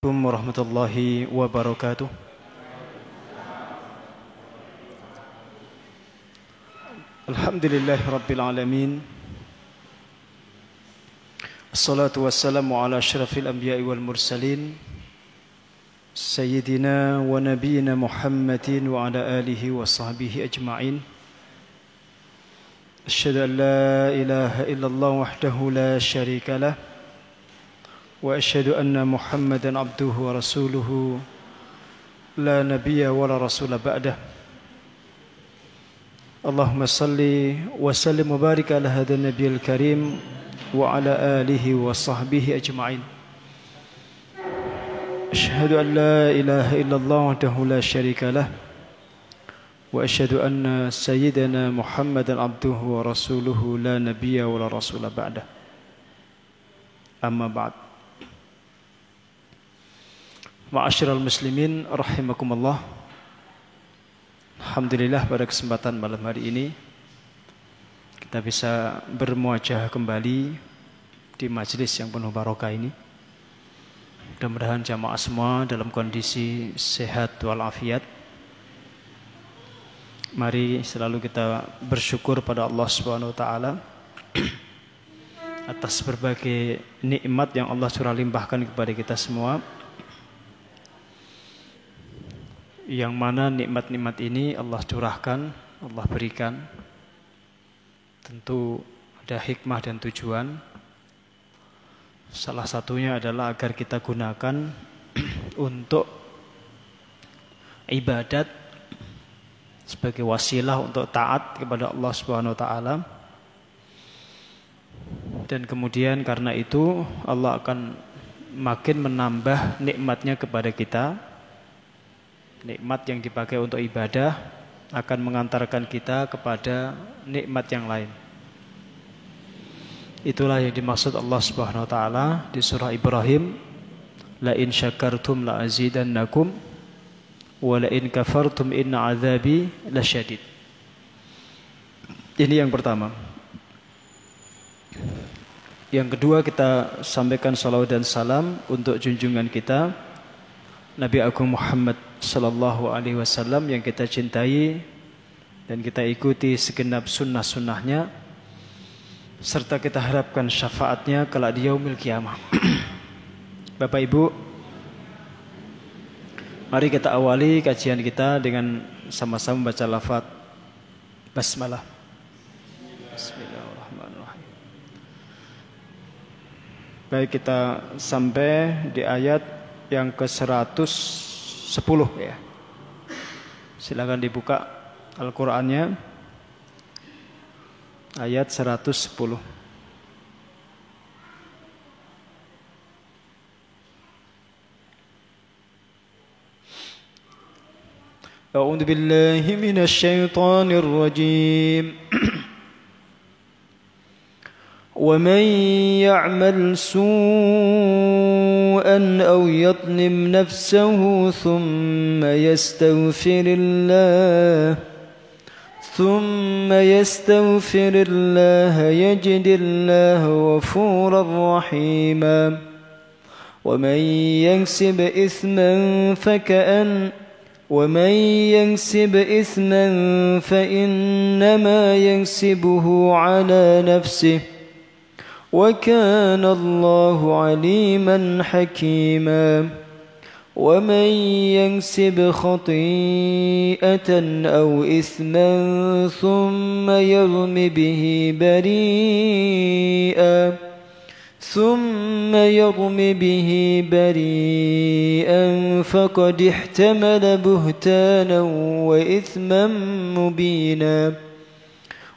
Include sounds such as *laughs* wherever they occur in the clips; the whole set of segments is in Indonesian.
عليكم ورحمة الله وبركاته. الحمد لله رب العالمين. الصلاة والسلام على أشرف الأنبياء والمرسلين سيدنا ونبينا محمد وعلى آله وصحبه أجمعين. أشهد أن لا إله إلا الله وحده لا شريك له. وأشهد أن محمدا عبده ورسوله. لا نبي ولا رسول بعده. اللهم صل وسلم وبارك على هذا النبي الكريم وعلى آله وصحبه أجمعين. أشهد أن لا إله إلا الله وحده لا شريك له. وأشهد أن سيدنا محمدا عبده ورسوله. لا نبي ولا رسول بعده. أما بعد. Ma'asyiral muslimin rahimakumullah. Alhamdulillah pada kesempatan malam hari ini kita bisa bermuajah kembali di majelis yang penuh barokah ini. Mudah-mudahan jamaah semua dalam kondisi sehat walafiat. Mari selalu kita bersyukur pada Allah Subhanahu taala *clears throat* atas berbagai nikmat yang Allah curah limpahkan kepada kita semua yang mana nikmat-nikmat ini Allah curahkan, Allah berikan. Tentu ada hikmah dan tujuan. Salah satunya adalah agar kita gunakan *clears throat* untuk ibadat sebagai wasilah untuk taat kepada Allah Subhanahu wa taala. Dan kemudian karena itu Allah akan makin menambah nikmatnya kepada kita nikmat yang dipakai untuk ibadah akan mengantarkan kita kepada nikmat yang lain. Itulah yang dimaksud Allah Subhanahu wa taala di surah Ibrahim, la in syakartum la azidannakum wa la in kafartum inna azabi lasyadid. Ini yang pertama. Yang kedua kita sampaikan salawat dan salam untuk junjungan kita Nabi Agung Muhammad sallallahu alaihi wasallam yang kita cintai dan kita ikuti segenap sunnah-sunnahnya serta kita harapkan syafaatnya kelak di yaumil kiamah. *clears throat* Bapak Ibu, mari kita awali kajian kita dengan sama-sama membaca lafaz basmalah. Bismillahirrahmanirrahim. Baik kita sampai di ayat yang ke-100 10 ya. Silakan dibuka Al-Qur'annya ayat 110. أعوذ بالله من الشيطان الرجيم ومن يعمل سوءا أو يظلم نفسه ثم يستغفر الله ثم يستغفر الله يجد الله غفورا رحيما. ومن يكسب إثما فكأن ومن يكسب إثما فإنما يكسبه على نفسه. وكان الله عليما حكيما. ومن ينسب خطيئة أو إثما ثم يرم به بريئا ثم يرم به بريئا فقد احتمل بهتانا وإثما مبينا.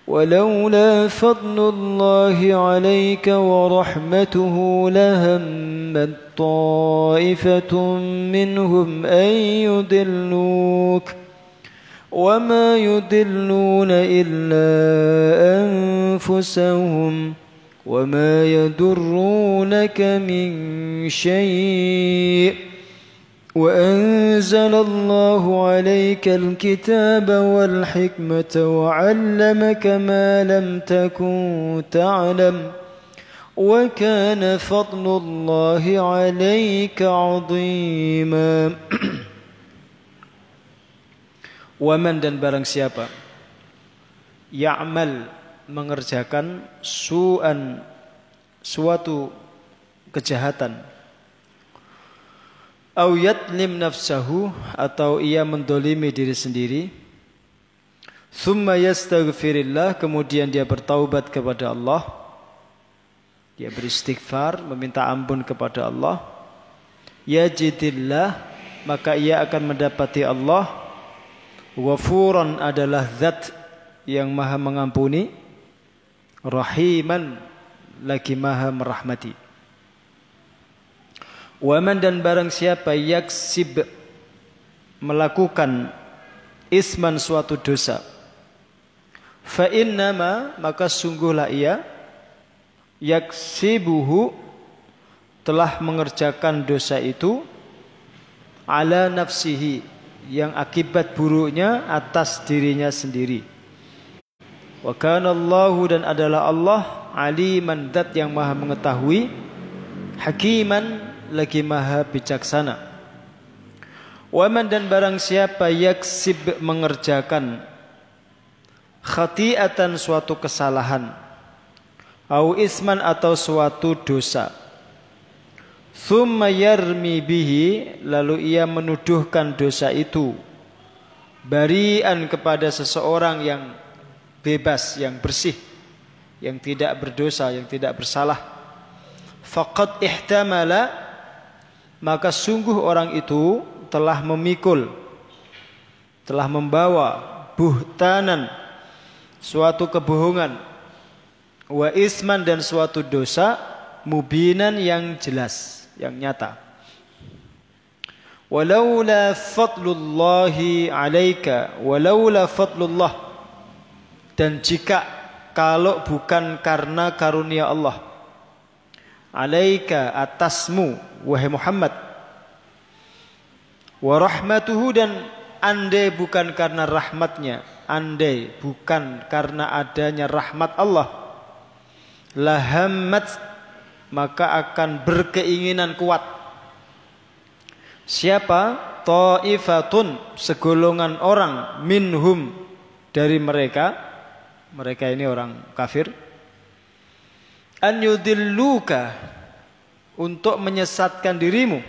ولولا فضل الله عليك ورحمته لهمت طائفة منهم أن يضلوك وما يضلون إلا أنفسهم وما يضرونك من شيء وأنزل الله عليك الكتاب والحكمة وعلمك ما لم تكن تعلم وكان فضل الله عليك عظيما. *clears throat* Waman dan barang siapa Ya'mal mengerjakan su'an Suatu kejahatan Au yatlim nafsahu Atau ia mendolimi diri sendiri Thumma yastaghfirillah Kemudian dia bertaubat kepada Allah dia beristighfar, meminta ampun kepada Allah. Ya jidillah, maka ia akan mendapati Allah. Wafuran adalah zat yang maha mengampuni. Rahiman lagi maha merahmati. Waman dan barang siapa yaksib melakukan isman suatu dosa. Fa innama maka sungguhlah ia yaksibuhu telah mengerjakan dosa itu ala nafsihi yang akibat buruknya atas dirinya sendiri. Wa kana Allahu dan adalah Allah aliman dat yang maha mengetahui hakiman lagi maha bijaksana. Waman dan barang siapa yaksib mengerjakan khati'atan suatu kesalahan au isman atau suatu dosa. Thumma yarmi bihi lalu ia menuduhkan dosa itu barian kepada seseorang yang bebas, yang bersih, yang tidak berdosa, yang tidak bersalah. Faqad ihtamala maka sungguh orang itu telah memikul telah membawa buhtanan suatu kebohongan wa isman dan suatu dosa mubinan yang jelas, yang nyata. Walaula fadlullahi alaika, walaula fadlullah. Dan jika kalau bukan karena karunia Allah alaika atasmu wahai Muhammad wa rahmatuhu dan andai bukan karena rahmatnya andai bukan karena adanya rahmat Allah lahammat maka akan berkeinginan kuat. Siapa? Ta'ifatun segolongan orang minhum dari mereka mereka ini orang kafir an yudilluka untuk menyesatkan dirimu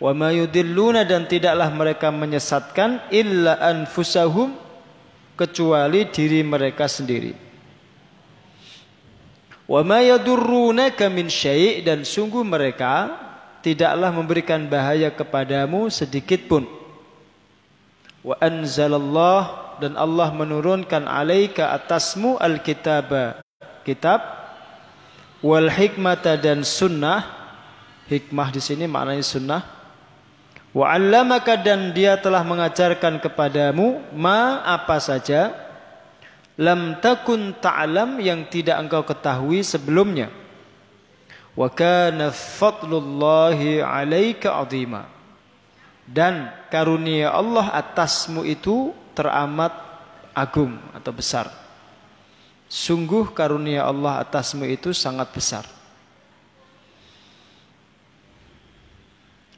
wa ma yudilluna dan tidaklah mereka menyesatkan illa anfusahum kecuali diri mereka sendiri Wa ma yadurrunaka min syai' dan sungguh mereka tidaklah memberikan bahaya kepadamu sedikit pun. Wa anzalallah dan Allah menurunkan alaika atasmu alkitaba kitab wal hikmata dan sunnah. Hikmah di sini maknanya sunnah. Wa 'allamaka dan dia telah mengajarkan kepadamu ma apa saja lam takun ta'lam yang tidak engkau ketahui sebelumnya. Wa kana fadlullahi 'alaika 'azima. Dan karunia Allah atasmu itu teramat agung atau besar sungguh karunia Allah atasmu itu sangat besar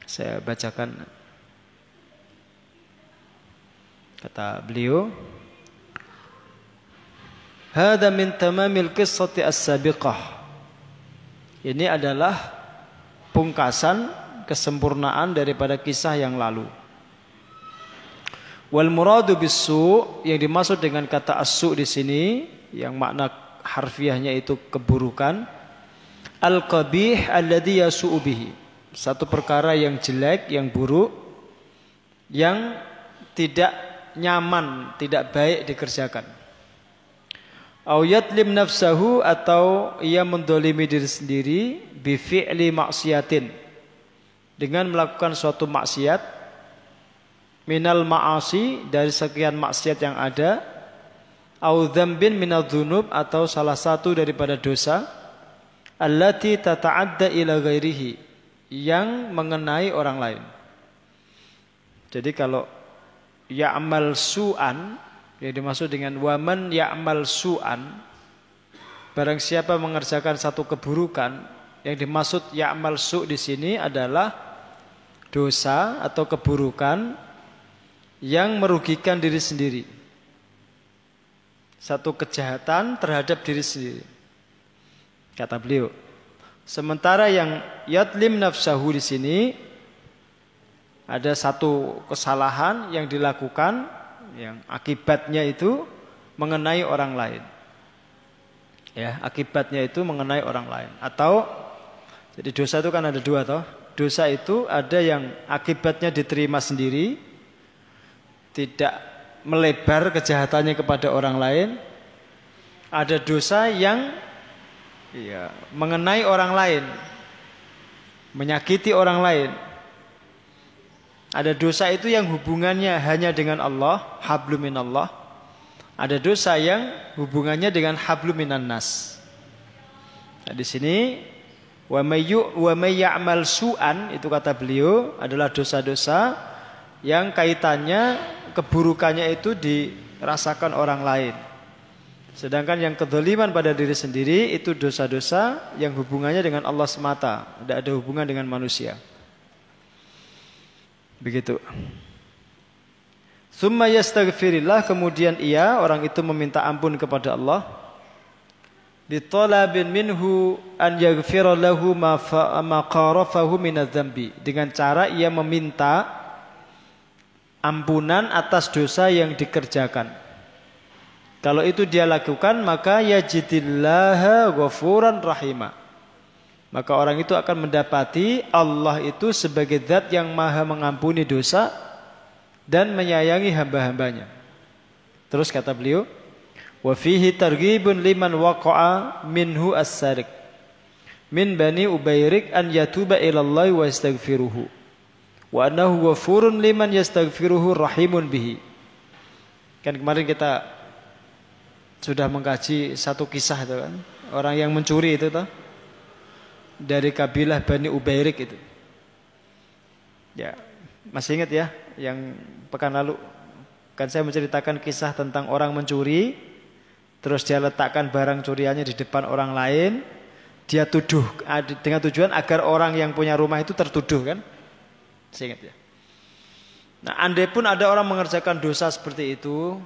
saya bacakan kata beliau Hada min tamamil qissati as-sabiqah. Ini adalah pungkasan kesempurnaan daripada kisah yang lalu. Wal muradu bisu yang dimaksud dengan kata asu di sini yang makna harfiahnya itu keburukan. Al qabih alladhi yasu'u bihi. Satu perkara yang jelek, yang buruk yang tidak nyaman, tidak baik dikerjakan. Au yatlim nafsahu atau ia mendolimi diri sendiri bifi'li maksiatin dengan melakukan suatu maksiat minal ma'asi dari sekian maksiat yang ada au dzambin minal dzunub atau salah satu daripada dosa allati tata'adda ila ghairihi yang mengenai orang lain. Jadi kalau ya'mal su'an yang dimaksud dengan waman ya'mal su'an Barang siapa mengerjakan satu keburukan, yang dimaksud ya'mal su' di sini adalah dosa atau keburukan yang merugikan diri sendiri. Satu kejahatan terhadap diri sendiri. Kata beliau. Sementara yang yatlim nafsahu di sini ada satu kesalahan yang dilakukan yang akibatnya itu mengenai orang lain. Ya, akibatnya itu mengenai orang lain atau jadi dosa itu kan ada dua toh. Dosa itu ada yang akibatnya diterima sendiri, tidak melebar kejahatannya kepada orang lain. Ada dosa yang ya, mengenai orang lain, menyakiti orang lain. Ada dosa itu yang hubungannya hanya dengan Allah, hablumin Allah. Ada dosa yang hubungannya dengan habluminan nas. Nah, di sini Wa may ya'mal su'an itu kata beliau adalah dosa-dosa yang kaitannya keburukannya itu dirasakan orang lain. Sedangkan yang kedoliman pada diri sendiri itu dosa-dosa yang hubungannya dengan Allah semata, tidak ada hubungan dengan manusia. Begitu. Summa yastaghfirillah kemudian ia orang itu meminta ampun kepada Allah bitalabin minhu an yaghfira lahu ma qarafahu dengan cara ia meminta ampunan atas dosa yang dikerjakan. Kalau itu dia lakukan maka yajidillaha ghafuran rahima. Maka orang itu akan mendapati Allah itu sebagai zat yang maha mengampuni dosa dan menyayangi hamba-hambanya. Terus kata beliau, Wa fihi targhibun liman waqa'a minhu as-sarik. Min bani Ubairik an yatuba ila Allah wa yastaghfiruhu. Wa annahu ghafurun liman yastaghfiruhu rahimun bihi. Kan kemarin kita sudah mengkaji satu kisah itu kan. Orang yang mencuri itu tuh dari kabilah Bani Ubairik itu. Ya, masih ingat ya yang pekan lalu kan saya menceritakan kisah tentang orang mencuri Terus dia letakkan barang curiannya di depan orang lain. Dia tuduh dengan tujuan agar orang yang punya rumah itu tertuduh kan. Saya ingat ya. Nah andai pun ada orang mengerjakan dosa seperti itu.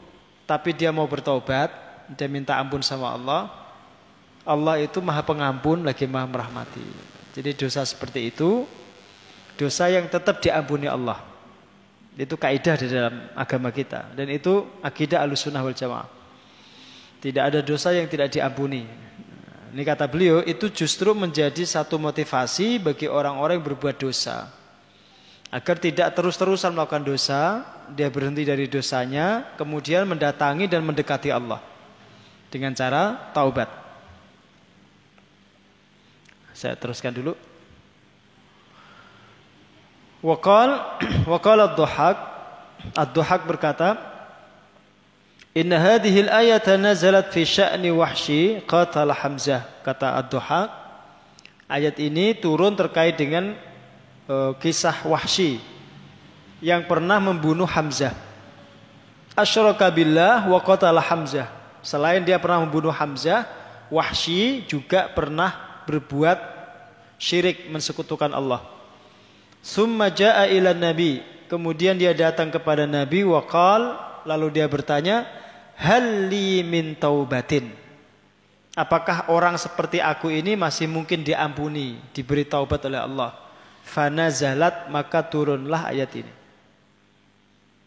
Tapi dia mau bertobat. Dia minta ampun sama Allah. Allah itu maha pengampun lagi maha merahmati. Jadi dosa seperti itu. Dosa yang tetap diampuni Allah. Itu kaidah di dalam agama kita. Dan itu akidah alusunah wal jamaah. Tidak ada dosa yang tidak diampuni. Ini kata beliau itu justru menjadi satu motivasi bagi orang-orang yang berbuat dosa. Agar tidak terus-terusan melakukan dosa, dia berhenti dari dosanya, kemudian mendatangi dan mendekati Allah dengan cara taubat. Saya teruskan dulu. Wakal *clears throat* wakal ad-Duhak ad-Duhak berkata, Inna hadhihi al-ayata nazalat fi sya'ni Wahsy qatala Hamzah kata Ad-Duhaq ayat ini turun terkait dengan uh, kisah Wahsy yang pernah membunuh Hamzah asyraka billah wa qatala Hamzah selain dia pernah membunuh Hamzah Wahsy juga pernah berbuat syirik mensekutukan Allah summa jaa ila nabi kemudian dia datang kepada nabi waqal lalu dia bertanya Hali min taubatin. Apakah orang seperti aku ini masih mungkin diampuni, diberi taubat oleh Allah? Fanazalat maka turunlah ayat ini.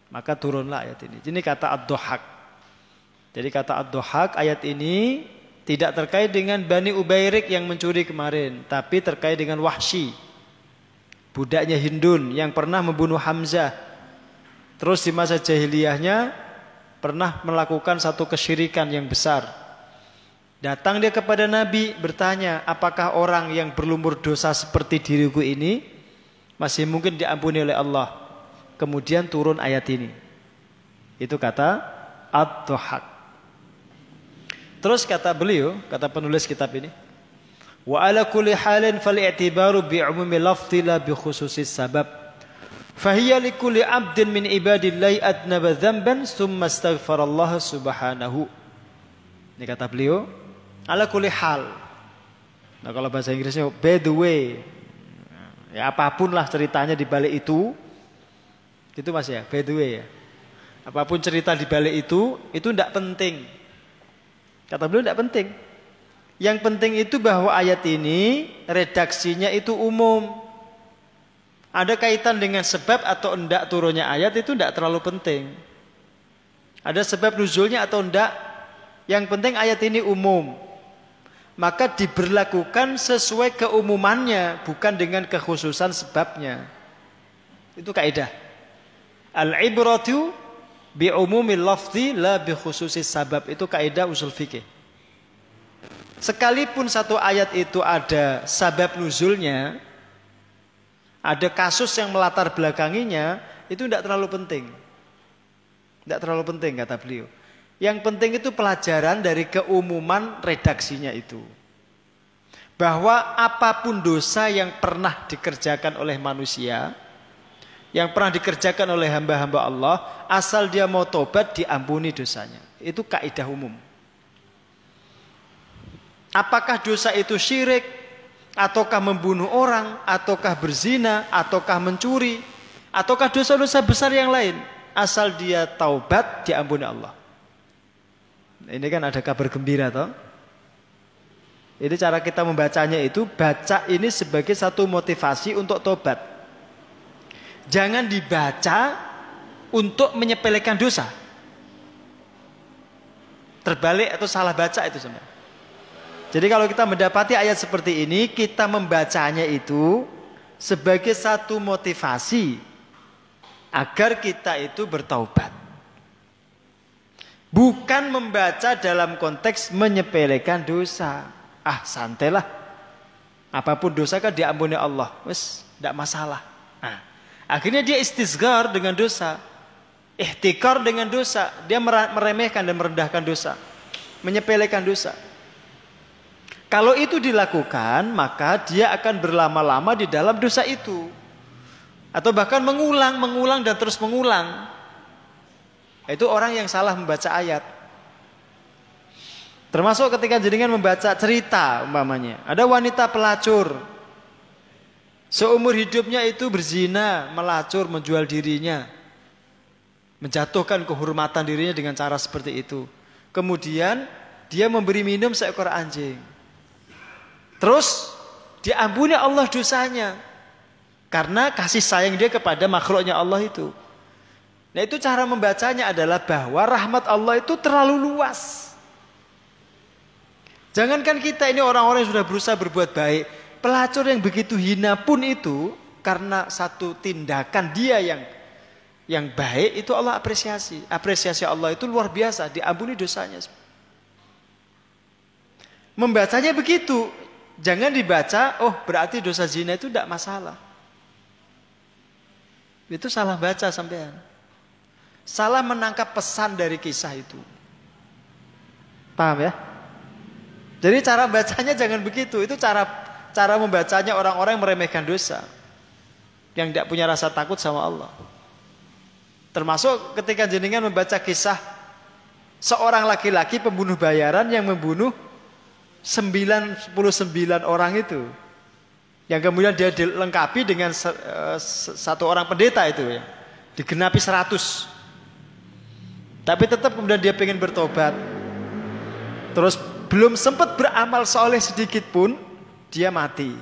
Maka turunlah ayat ini. Ini kata Ad-Dohak. Jadi kata Ad-Dohak ayat ini tidak terkait dengan Bani Ubairik yang mencuri kemarin. Tapi terkait dengan Wahsy. Budaknya Hindun yang pernah membunuh Hamzah. Terus di masa jahiliyahnya pernah melakukan satu kesyirikan yang besar. Datang dia kepada Nabi bertanya, apakah orang yang berlumur dosa seperti diriku ini masih mungkin diampuni oleh Allah? Kemudian turun ayat ini. Itu kata Ad-Duhak. Terus kata beliau, kata penulis kitab ini, wa ala kulli halin fal i'tibaru bi umumi lafzi la bi khususis sabab. Fahiyya likulli abdin min ibadillahi adnaba dzamban summa astaghfarallah subhanahu. Ini kata beliau, Ala kuli hal. Nah kalau bahasa Inggrisnya by the way. Ya apa pun lah ceritanya di balik itu. Gitu mas ya, by the way ya. Apa pun cerita di balik itu, itu tidak penting. Kata beliau tidak penting. Yang penting itu bahwa ayat ini redaksinya itu umum. Ada kaitan dengan sebab atau enggak turunnya ayat itu tidak terlalu penting. Ada sebab nuzulnya atau enggak. Yang penting ayat ini umum. Maka diberlakukan sesuai keumumannya, bukan dengan kekhususan sebabnya. Itu kaidah. Al-ibratu bi umumil lafzi la bi khususis sabab itu kaidah usul fikih. Sekalipun satu ayat itu ada sabab nuzulnya, ada kasus yang melatar belakanginya, itu tidak terlalu penting. Tidak terlalu penting kata beliau. Yang penting itu pelajaran dari keumuman redaksinya itu. Bahwa apa pun dosa yang pernah dikerjakan oleh manusia, yang pernah dikerjakan oleh hamba-hamba Allah, asal dia mau tobat diampuni dosanya. Itu kaidah umum. Apakah dosa itu syirik, ataukah membunuh orang, ataukah berzina, ataukah mencuri, ataukah dosa-dosa besar yang lain, asal dia taubat diampuni Allah. Ini kan ada kabar gembira toh. Ini cara kita membacanya itu baca ini sebagai satu motivasi untuk tobat. Jangan dibaca untuk menyepelekan dosa. Terbalik atau salah baca itu sebenarnya. Jadi kalau kita mendapati ayat seperti ini, kita membacanya itu sebagai satu motivasi agar kita itu bertaubat. Bukan membaca dalam konteks menyepelekan dosa. Ah, santailah. Apa pun dosa kan diampuni Allah. Wes, tidak masalah. Nah, Akhirnya dia istisgar dengan dosa. Ihtikar dengan dosa. Dia meremehkan dan merendahkan dosa. Menyepelekan dosa. Kalau itu dilakukan, maka dia akan berlama-lama di dalam dosa itu. Atau bahkan mengulang, mengulang dan terus mengulang. Itu orang yang salah membaca ayat. Termasuk ketika jenengan membaca cerita umpamanya. Ada wanita pelacur Seumur hidupnya itu berzina, melacur, menjual dirinya. Menjatuhkan kehormatan dirinya dengan cara seperti itu. Kemudian dia memberi minum seekor anjing. Terus diampuni Allah dosanya. Karena kasih sayang dia kepada makhluknya Allah itu. Nah itu cara membacanya adalah bahwa rahmat Allah itu terlalu luas. Jangankan kita ini orang-orang yang sudah berusaha berbuat baik. Pelacur yang begitu hina pun itu karena satu tindakan dia yang yang baik itu Allah apresiasi. Apresiasi Allah itu luar biasa, diampuni dosanya. Membacanya begitu, jangan dibaca, oh berarti dosa zina itu tidak masalah. Itu salah baca sampean. Salah menangkap pesan dari kisah itu. Paham ya? Jadi cara bacanya jangan begitu, itu cara cara membacanya orang-orang yang meremehkan dosa. Yang tidak punya rasa takut sama Allah. Termasuk ketika jenengan membaca kisah seorang laki-laki pembunuh bayaran yang membunuh 99 orang itu. Yang kemudian dia dilengkapi dengan eh, satu orang pendeta itu ya. Digenapi 100. Tapi tetap kemudian dia pengen bertobat. Terus belum sempat beramal soleh sedikit pun dia mati.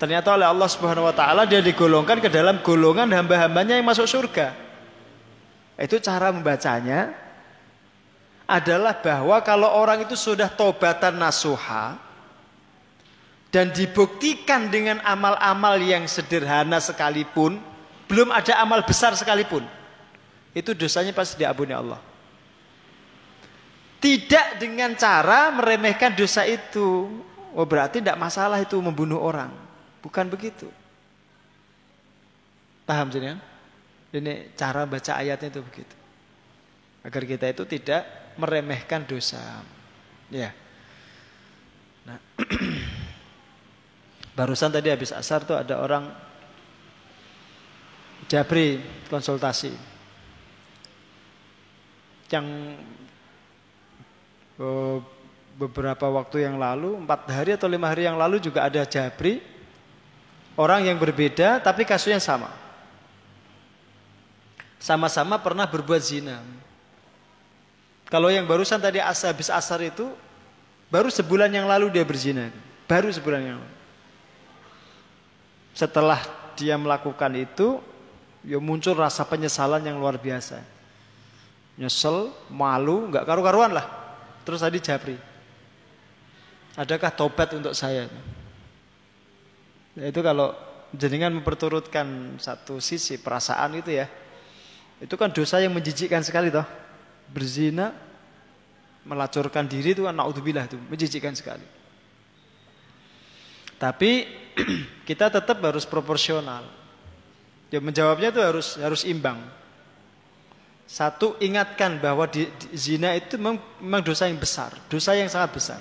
Ternyata oleh Allah Subhanahu wa taala dia digolongkan ke dalam golongan hamba-hambanya yang masuk surga. Itu cara membacanya adalah bahwa kalau orang itu sudah tobatan nasuha dan dibuktikan dengan amal-amal yang sederhana sekalipun, belum ada amal besar sekalipun, itu dosanya pasti diampuni Allah. Tidak dengan cara meremehkan dosa itu. Oh berarti tidak masalah itu membunuh orang. Bukan begitu. Paham ya? Ini cara baca ayatnya itu begitu. Agar kita itu tidak meremehkan dosa. Ya. Nah, *clears throat* barusan tadi habis asar tuh ada orang Jabri konsultasi yang oh, beberapa waktu yang lalu, empat hari atau lima hari yang lalu juga ada Jabri, orang yang berbeda tapi kasusnya sama. Sama-sama pernah berbuat zina. Kalau yang barusan tadi habis asar itu, baru sebulan yang lalu dia berzina. Baru sebulan yang lalu. Setelah dia melakukan itu, ya muncul rasa penyesalan yang luar biasa. Nyesel, malu, nggak karu-karuan lah. Terus tadi Jabri. Adakah tobat untuk saya? Ya, itu kalau jenengan memperturutkan satu sisi perasaan itu ya. Itu kan dosa yang menjijikkan sekali toh. Berzina, melacurkan diri itu kan naudzubillah itu, menjijikkan sekali. Tapi *clears throat* kita tetap harus proporsional. Ya menjawabnya itu harus harus imbang. Satu ingatkan bahwa di, di, zina itu memang, dosa yang besar, dosa yang sangat besar.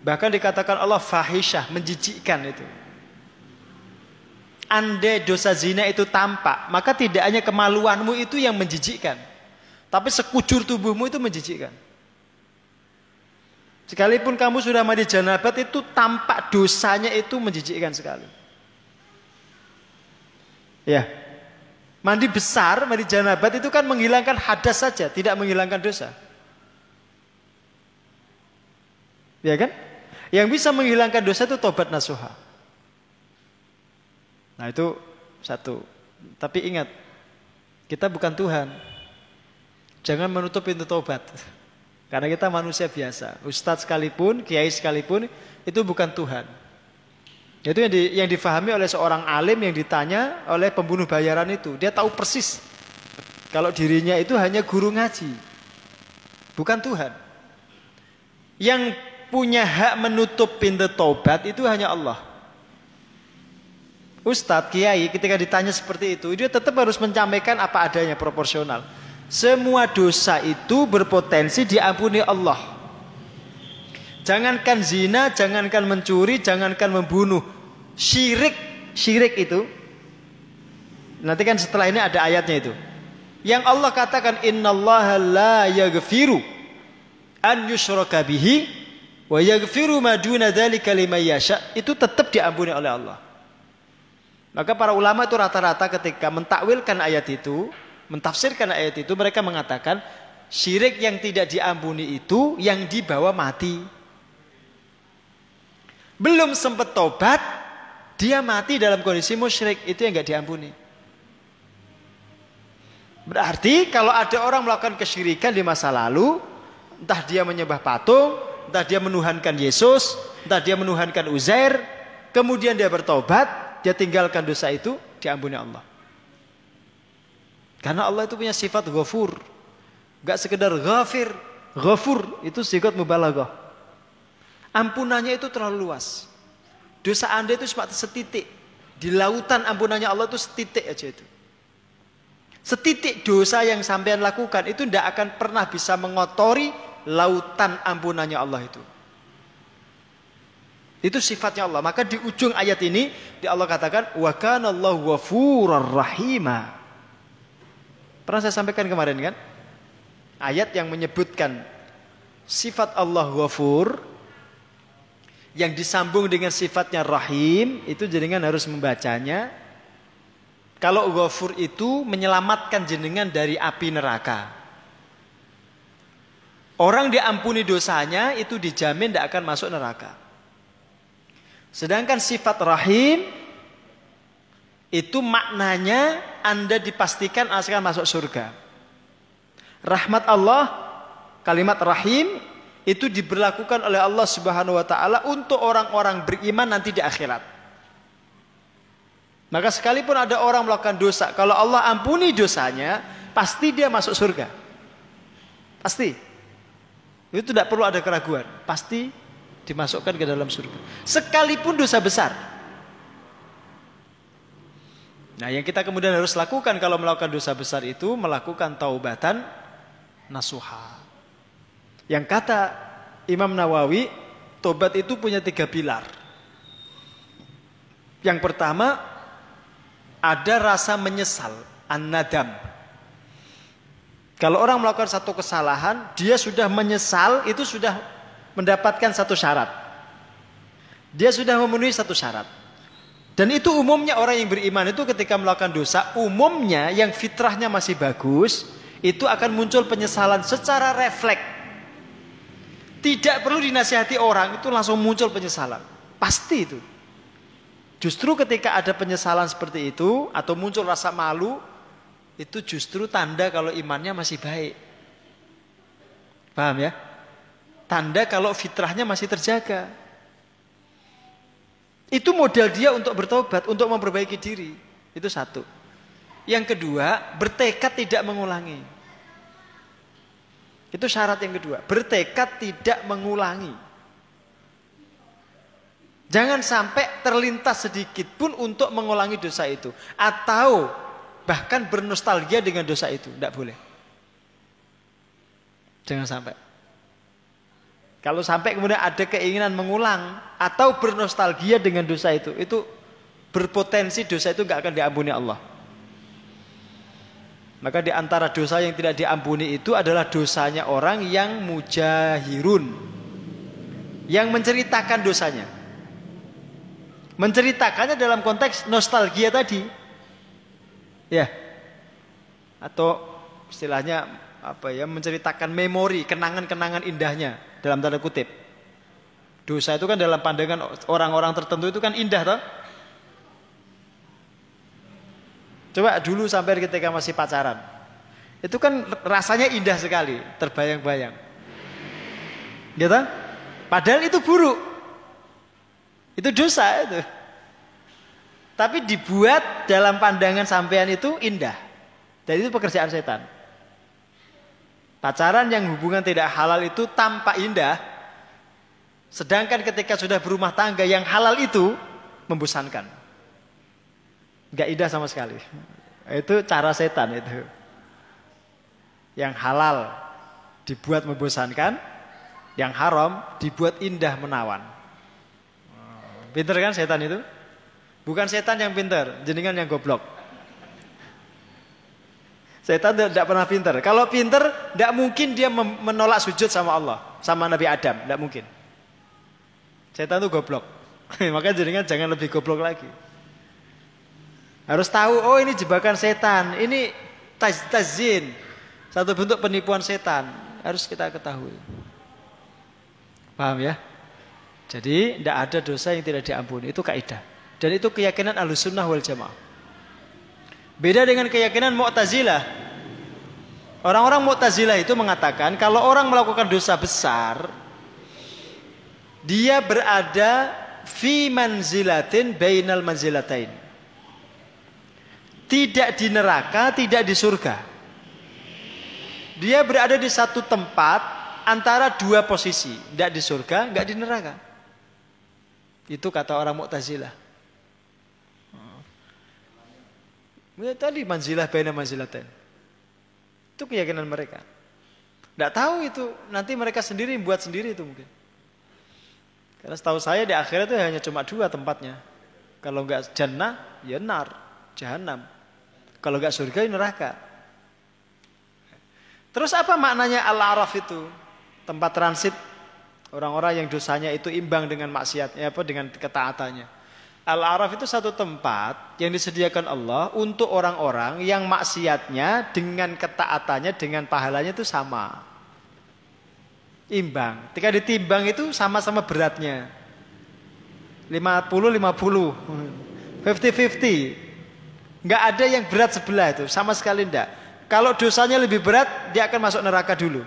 Bahkan dikatakan Allah fahisyah, menjijikkan itu. Andai dosa zina itu tampak, maka tidak hanya kemaluanmu itu yang menjijikkan. Tapi sekujur tubuhmu itu menjijikkan. Sekalipun kamu sudah mandi janabat itu tampak dosanya itu menjijikkan sekali. Ya. Mandi besar, mandi janabat itu kan menghilangkan hadas saja, tidak menghilangkan dosa. Ya kan? Yang bisa menghilangkan dosa itu tobat nasuha. Nah itu satu. Tapi ingat, kita bukan Tuhan. Jangan menutup pintu tobat. Karena kita manusia biasa. Ustadz sekalipun, kiai sekalipun, itu bukan Tuhan. Itu yang, di, yang difahami oleh seorang alim yang ditanya oleh pembunuh bayaran itu. Dia tahu persis kalau dirinya itu hanya guru ngaji. Bukan Tuhan. Yang punya hak menutup pintu tobat itu hanya Allah. Ustadz, kiai ketika ditanya seperti itu, dia tetap harus mencampaikan apa adanya proporsional. Semua dosa itu berpotensi diampuni Allah. Jangankan zina, jangankan mencuri, jangankan membunuh. Syirik, syirik itu. Nanti kan setelah ini ada ayatnya itu. Yang Allah katakan innallaha la yaghfiru an yushraka bihi wa yaghfiru ma duna dzalika liman yasha. Itu tetap diampuni oleh Allah. Maka para ulama itu rata-rata ketika mentakwilkan ayat itu, mentafsirkan ayat itu mereka mengatakan syirik yang tidak diampuni itu yang dibawa mati. Belum sempat tobat, dia mati dalam kondisi musyrik, itu yang nggak diampuni. Berarti kalau ada orang melakukan kesyirikan di masa lalu, entah dia menyembah patung, entah dia menuhankan Yesus, entah dia menuhankan Uzair, kemudian dia bertobat, dia tinggalkan dosa itu, diampuni Allah. Karena Allah itu punya sifat ghafur. Gak sekedar ghafir. Ghafur itu sifat mubalaghah. Ampunannya itu terlalu luas. Dosa Anda itu cuma setitik. Di lautan ampunannya Allah itu setitik aja itu. Setitik dosa yang sampean lakukan itu tidak akan pernah bisa mengotori lautan ampunannya Allah itu. Itu sifatnya Allah. Maka di ujung ayat ini di Allah katakan wa kanallahu ghafurur rahima. Pernah saya sampaikan kemarin kan? Ayat yang menyebutkan sifat Allah ghafur yang disambung dengan sifatnya rahim itu jenengan harus membacanya. Kalau ghafur itu menyelamatkan jenengan dari api neraka. Orang diampuni dosanya itu dijamin tidak akan masuk neraka. Sedangkan sifat rahim itu maknanya anda dipastikan akan masuk surga. Rahmat Allah kalimat rahim itu diberlakukan oleh Allah Subhanahu wa taala untuk orang-orang beriman nanti di akhirat. Maka sekalipun ada orang melakukan dosa, kalau Allah ampuni dosanya, pasti dia masuk surga. Pasti. Itu tidak perlu ada keraguan, pasti dimasukkan ke dalam surga. Sekalipun dosa besar. Nah, yang kita kemudian harus lakukan kalau melakukan dosa besar itu melakukan taubatan nasuha. Yang kata Imam Nawawi, tobat itu punya tiga pilar. Yang pertama, ada rasa menyesal, an-nadam. Kalau orang melakukan satu kesalahan, dia sudah menyesal, itu sudah mendapatkan satu syarat. Dia sudah memenuhi satu syarat. Dan itu umumnya orang yang beriman itu ketika melakukan dosa, umumnya yang fitrahnya masih bagus, itu akan muncul penyesalan secara refleks. Tidak perlu dinasihati orang, itu langsung muncul penyesalan. Pasti itu. Justru ketika ada penyesalan seperti itu, atau muncul rasa malu, itu justru tanda kalau imannya masih baik. Paham ya? Tanda kalau fitrahnya masih terjaga. Itu modal dia untuk bertobat, untuk memperbaiki diri. Itu satu. Yang kedua, bertekad tidak mengulangi. Itu syarat yang kedua. Bertekad tidak mengulangi. Jangan sampai terlintas sedikit pun untuk mengulangi dosa itu. Atau bahkan bernostalgia dengan dosa itu, tidak boleh. Jangan sampai. Kalau sampai kemudian ada keinginan mengulang atau bernostalgia dengan dosa itu, itu berpotensi dosa itu nggak akan diampuni Allah. Maka di antara dosa yang tidak diampuni itu adalah dosanya orang yang mujahirun. Yang menceritakan dosanya. Menceritakannya dalam konteks nostalgia tadi. Ya. Atau istilahnya apa ya menceritakan memori, kenangan-kenangan indahnya dalam tanda kutip. Dosa itu kan dalam pandangan orang-orang tertentu itu kan indah toh? Coba dulu sampai ketika masih pacaran. Itu kan rasanya indah sekali, terbayang-bayang. Gitu? Padahal itu buruk. Itu dosa itu. Tapi dibuat dalam pandangan sampean itu indah. Dan itu pekerjaan setan. Pacaran yang hubungan tidak halal itu tampak indah. Sedangkan ketika sudah berumah tangga yang halal itu membosankan. Gak indah sama sekali. Itu cara setan itu. Yang halal dibuat membosankan, yang haram dibuat indah menawan. Pinter kan setan itu? Bukan setan yang pintar, jenengan yang goblok. Setan tidak pernah pintar. Kalau pintar, tidak mungkin dia menolak sujud sama Allah, sama Nabi Adam, tidak mungkin. Setan itu goblok. *laughs* Makanya jenengan jangan lebih goblok lagi. Harus tahu, oh ini jebakan setan, ini taz tazin, satu bentuk penipuan setan. Harus kita ketahui. Paham ya? Jadi tidak ada dosa yang tidak diampuni, itu kaidah. Dan itu keyakinan sunnah wal jamaah. Beda dengan keyakinan Mu'tazilah. Orang-orang Mu'tazilah itu mengatakan kalau orang melakukan dosa besar, dia berada fi manzilatin bainal manzilatain. Tidak di neraka, tidak di surga. Dia berada di satu tempat antara dua posisi, tidak di surga, nggak di neraka. Itu kata orang Mu'tazilah. Ya, tadi manzilah baina manzilatain. Itu keyakinan mereka. Tidak tahu itu, nanti mereka sendiri buat sendiri itu mungkin. Karena setahu saya di akhirat itu hanya cuma dua tempatnya. Kalau enggak jannah, ya nar, jahanam. Kalau enggak surga, ya neraka. Terus apa maknanya al-araf itu? Tempat transit orang-orang yang dosanya itu imbang dengan maksiatnya apa dengan ketaatannya. Al-Araf itu satu tempat yang disediakan Allah untuk orang-orang yang maksiatnya dengan ketaatannya dengan pahalanya itu sama. Imbang. Ketika ditimbang itu sama-sama beratnya. 50 50. 50-50. Enggak ada yang berat sebelah itu, sama sekali enggak. Kalau dosanya lebih berat, dia akan masuk neraka dulu.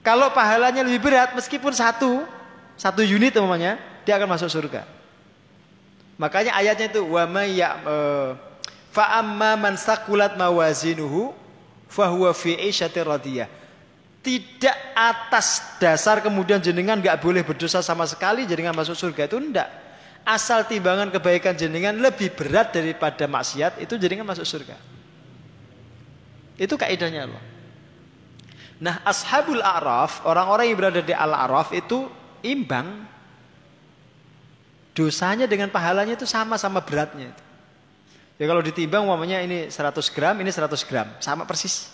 Kalau pahalanya lebih berat, meskipun satu, satu unit namanya, dia akan masuk surga. Makanya ayatnya itu wa may ya fa amma man saqulat mawazinuhu huwa fi isyatir radiyah. Tidak atas dasar kemudian jenengan nggak boleh berdosa sama sekali jenengan masuk surga itu enggak. Asal timbangan kebaikan jenengan lebih berat daripada maksiat itu jenengan masuk surga. Itu kaidahnya Allah. Nah, ashabul a'raf, orang-orang yang berada di al-a'raf itu imbang dosanya dengan pahalanya itu sama-sama beratnya itu. Ya kalau ditimbang umpamanya ini 100 gram, ini 100 gram, sama persis.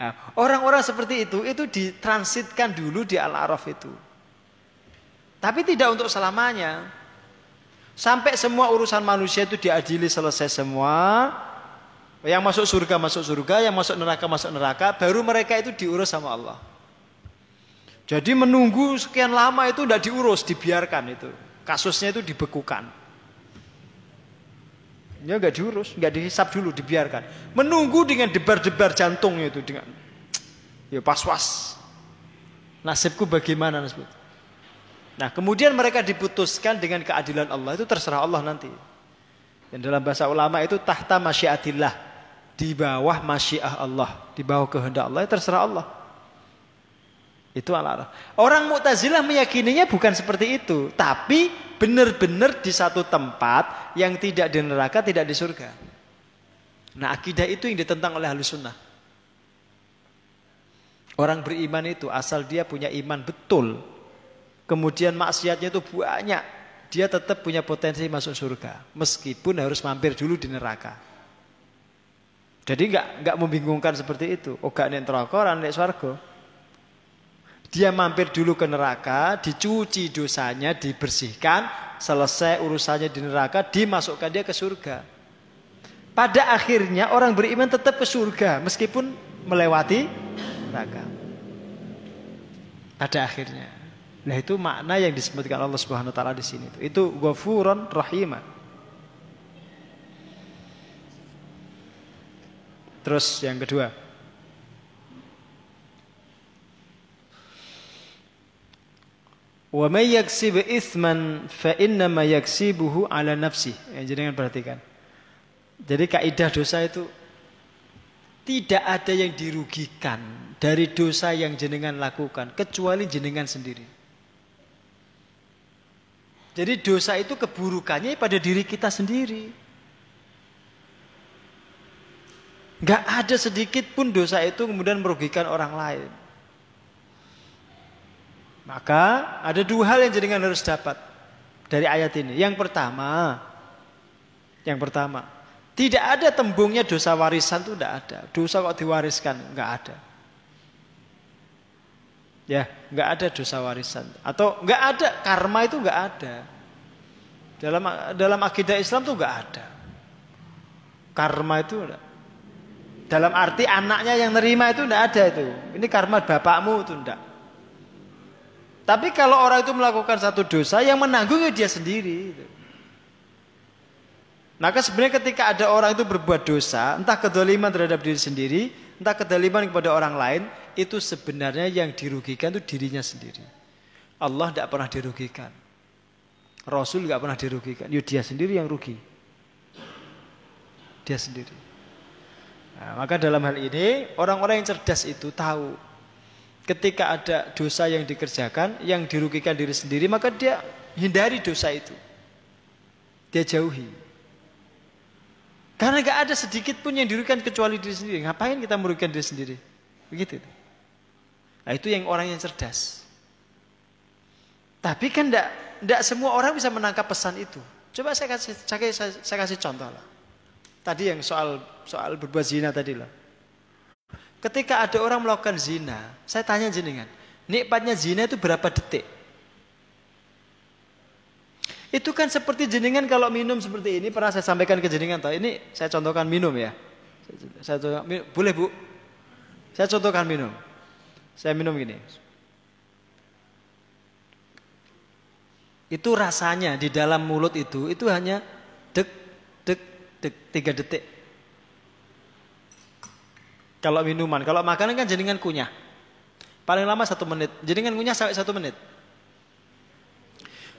Nah, orang-orang seperti itu itu ditransitkan dulu di Al-Araf itu. Tapi tidak untuk selamanya. Sampai semua urusan manusia itu diadili selesai semua. Yang masuk surga masuk surga, yang masuk neraka masuk neraka, baru mereka itu diurus sama Allah. Jadi menunggu sekian lama itu tidak diurus, dibiarkan itu. Kasusnya itu dibekukan. Ya nggak diurus, nggak dihisap dulu, dibiarkan. Menunggu dengan debar-debar jantungnya itu dengan ya pas-was. Nasibku bagaimana nasib? Nah, kemudian mereka diputuskan dengan keadilan Allah itu terserah Allah nanti. Dan dalam bahasa ulama itu tahta masyiatillah, di bawah masyiah Allah, di bawah kehendak Allah, itu terserah Allah. Itu ala Orang Mu'tazilah meyakininya bukan seperti itu, tapi benar-benar di satu tempat yang tidak di neraka, tidak di surga. Nah, akidah itu yang ditentang oleh Ahlus Sunnah. Orang beriman itu asal dia punya iman betul, kemudian maksiatnya itu banyak, dia tetap punya potensi masuk surga, meskipun harus mampir dulu di neraka. Jadi nggak nggak membingungkan seperti itu. Oh gak nek neraka, ora nek. Dia mampir dulu ke neraka, dicuci dosanya, dibersihkan, selesai urusannya di neraka, dimasukkan dia ke surga. Pada akhirnya orang beriman tetap ke surga meskipun melewati neraka. Pada akhirnya. Nah itu makna yang disebutkan Allah Subhanahu wa taala di sini. Itu ghafuran rahiman. Terus yang kedua, Wa may yaksib itsman fa innama yaksibuhu ala nafsi. Ya, jangan perhatikan. Jadi kaidah dosa itu tidak ada yang dirugikan dari dosa yang jenengan lakukan kecuali jenengan sendiri. Jadi dosa itu keburukannya pada diri kita sendiri. Gak ada sedikit pun dosa itu kemudian merugikan orang lain. Maka ada dua hal yang jenengan harus dapat dari ayat ini. Yang pertama, yang pertama, tidak ada tembungnya dosa warisan itu tidak ada. Dosa kok diwariskan, nggak ada. Ya, nggak ada dosa warisan atau nggak ada karma itu nggak ada. Dalam dalam akidah Islam tuh nggak ada. Karma itu. Dalam arti anaknya yang nerima itu enggak ada itu. Ini karma bapakmu itu enggak. Tapi kalau orang itu melakukan satu dosa yang menanggungnya dia sendiri. Maka sebenarnya ketika ada orang itu berbuat dosa, entah kedoliman terhadap diri sendiri, entah kedoliman kepada orang lain, itu sebenarnya yang dirugikan itu dirinya sendiri. Allah tidak pernah dirugikan. Rasul tidak pernah dirugikan. Ya dia sendiri yang rugi. Dia sendiri. Nah, maka dalam hal ini orang-orang yang cerdas itu tahu ketika ada dosa yang dikerjakan yang dirugikan diri sendiri maka dia hindari dosa itu dia jauhi karena gak ada sedikit pun yang dirugikan kecuali diri sendiri ngapain kita merugikan diri sendiri begitu nah itu yang orang yang cerdas tapi kan tidak tidak semua orang bisa menangkap pesan itu coba saya kasih saya, saya, saya kasih contoh lah tadi yang soal soal berbuat zina tadi lah Ketika ada orang melakukan zina, saya tanya jenengan, nikmatnya zina itu berapa detik? Itu kan seperti jenengan kalau minum seperti ini pernah saya sampaikan ke jenengan tahu. Ini saya contohkan minum ya. Saya contohkan, boleh bu? Saya contohkan minum. Saya minum gini. Itu rasanya di dalam mulut itu itu hanya dek dek dek tiga detik. Kalau minuman, kalau makanan kan jenengan kunyah. Paling lama satu menit. Jenengan kunyah sampai satu menit.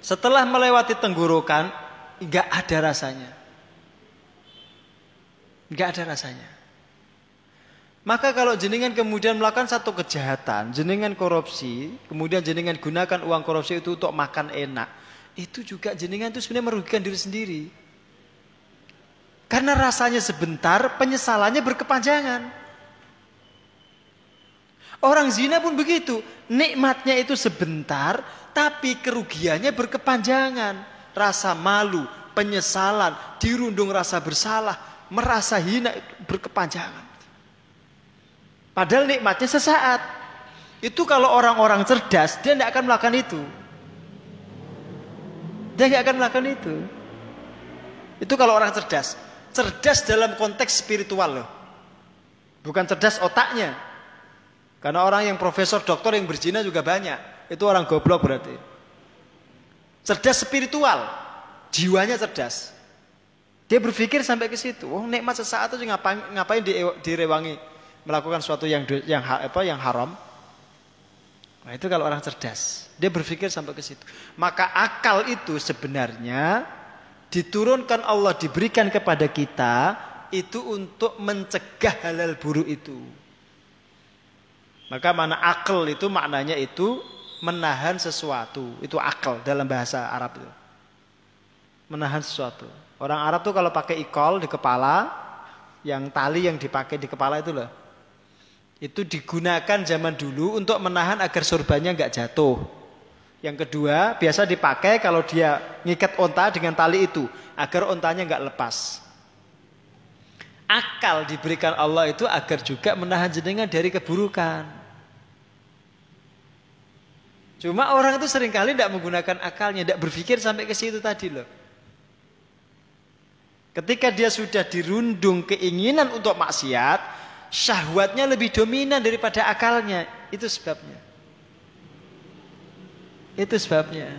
Setelah melewati tenggorokan, nggak ada rasanya. Nggak ada rasanya. Maka kalau jenengan kemudian melakukan satu kejahatan, jenengan korupsi, kemudian jenengan gunakan uang korupsi itu untuk makan enak, itu juga jenengan itu sebenarnya merugikan diri sendiri. Karena rasanya sebentar, penyesalannya berkepanjangan. Orang zina pun begitu. Nikmatnya itu sebentar, tapi kerugiannya berkepanjangan. Rasa malu, penyesalan, dirundung rasa bersalah, merasa hina berkepanjangan. Padahal nikmatnya sesaat. Itu kalau orang-orang cerdas, dia tidak akan melakukan itu. Dia nggak akan melakukan itu. Itu kalau orang cerdas. Cerdas dalam konteks spiritual loh. Bukan cerdas otaknya. Karena orang yang profesor, doktor yang berzina juga banyak. Itu orang goblok berarti. Cerdas spiritual. Jiwanya cerdas. Dia berpikir sampai ke situ. Oh, nikmat sesaat itu ngapain ngapain direwangi melakukan sesuatu yang yang apa yang haram. Nah, itu kalau orang cerdas. Dia berpikir sampai ke situ. Maka akal itu sebenarnya diturunkan Allah diberikan kepada kita itu untuk mencegah halal buruk itu. Maka mana akal itu maknanya itu menahan sesuatu. Itu akal dalam bahasa Arab itu. Menahan sesuatu. Orang Arab tuh kalau pakai ikol di kepala, yang tali yang dipakai di kepala itu loh. Itu digunakan zaman dulu untuk menahan agar sorbannya nggak jatuh. Yang kedua, biasa dipakai kalau dia ngikat onta dengan tali itu agar ontanya nggak lepas. Akal diberikan Allah itu agar juga menahan jenengan dari keburukan. Cuma orang itu sering kali tidak menggunakan akalnya, tidak berpikir sampai ke situ tadi loh. Ketika dia sudah dirundung keinginan untuk maksiat, syahwatnya lebih dominan daripada akalnya. Itu sebabnya. Itu sebabnya.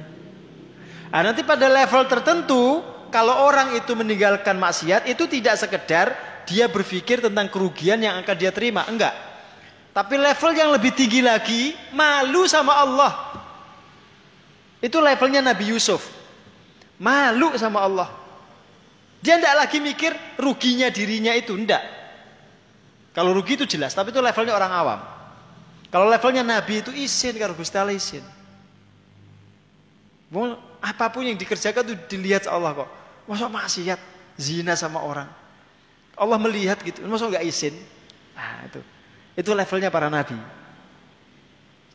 Nah, nanti pada level tertentu, kalau orang itu meninggalkan maksiat, itu tidak sekedar dia berpikir tentang kerugian yang akan dia terima. Enggak. Tapi level yang lebih tinggi lagi, malu sama Allah. Itu levelnya Nabi Yusuf. Malu sama Allah. Dia tidak lagi mikir ruginya dirinya itu, enggak. Kalau rugi itu jelas, tapi itu levelnya orang awam. Kalau levelnya Nabi itu isin, kalau Gusti Allah isin. apa pun yang dikerjakan itu dilihat Allah kok. Masa maksiat, zina sama orang. Allah melihat gitu, masa nggak isin? Nah, itu. Itu levelnya para nabi.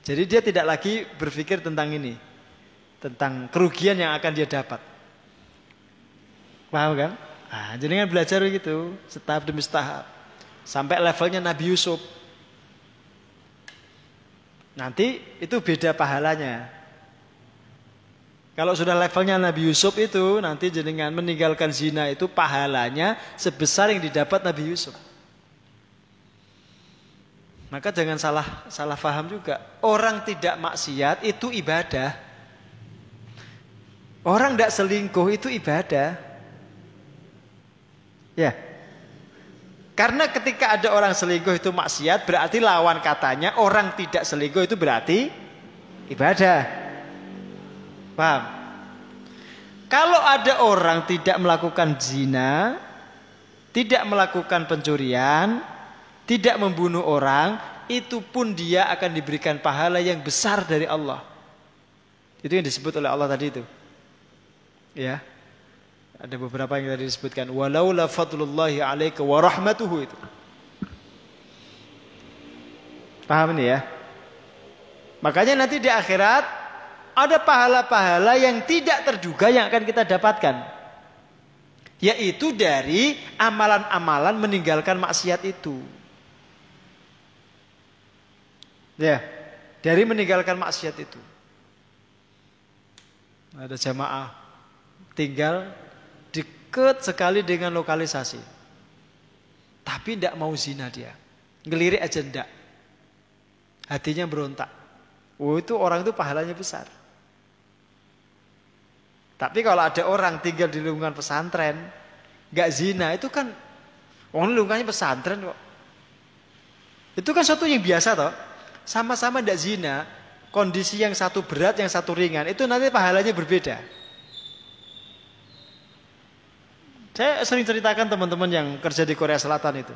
Jadi dia tidak lagi berpikir tentang ini. Tentang kerugian yang akan dia dapat. Paham kan? Nah, jadi kan belajar gitu, setahap demi setahap. Sampai levelnya Nabi Yusuf. Nanti itu beda pahalanya. Kalau sudah levelnya Nabi Yusuf itu nanti jenengan meninggalkan zina itu pahalanya sebesar yang didapat Nabi Yusuf. Maka jangan salah salah paham juga. Orang tidak maksiat itu ibadah. Orang tidak selingkuh itu ibadah. Ya. Karena ketika ada orang selingkuh itu maksiat, berarti lawan katanya orang tidak selingkuh itu berarti ibadah. Paham? Kalau ada orang tidak melakukan zina, tidak melakukan pencurian, tidak membunuh orang, itu pun dia akan diberikan pahala yang besar dari Allah. Itu yang disebut oleh Allah tadi itu. Ya. Ada beberapa yang tadi disebutkan. Walaula fadlullahi alaika wa rahmatuhu itu. Paham ini ya? Makanya nanti di akhirat ada pahala-pahala yang tidak terduga yang akan kita dapatkan. Yaitu dari amalan-amalan meninggalkan maksiat itu. Ya, dari meninggalkan maksiat itu. Ada jamaah tinggal dekat sekali dengan lokalisasi. Tapi tidak mau zina dia. Ngelirik aja ndak. Hatinya berontak. Oh itu orang itu pahalanya besar. Tapi kalau ada orang tinggal di lingkungan pesantren, nggak zina, itu kan orang lingkungannya pesantren kok. Itu kan satu yang biasa toh. Sama-sama tidak zina, kondisi yang satu berat, yang satu ringan, itu nanti pahalanya berbeda. Saya sering ceritakan teman-teman yang kerja di Korea Selatan itu.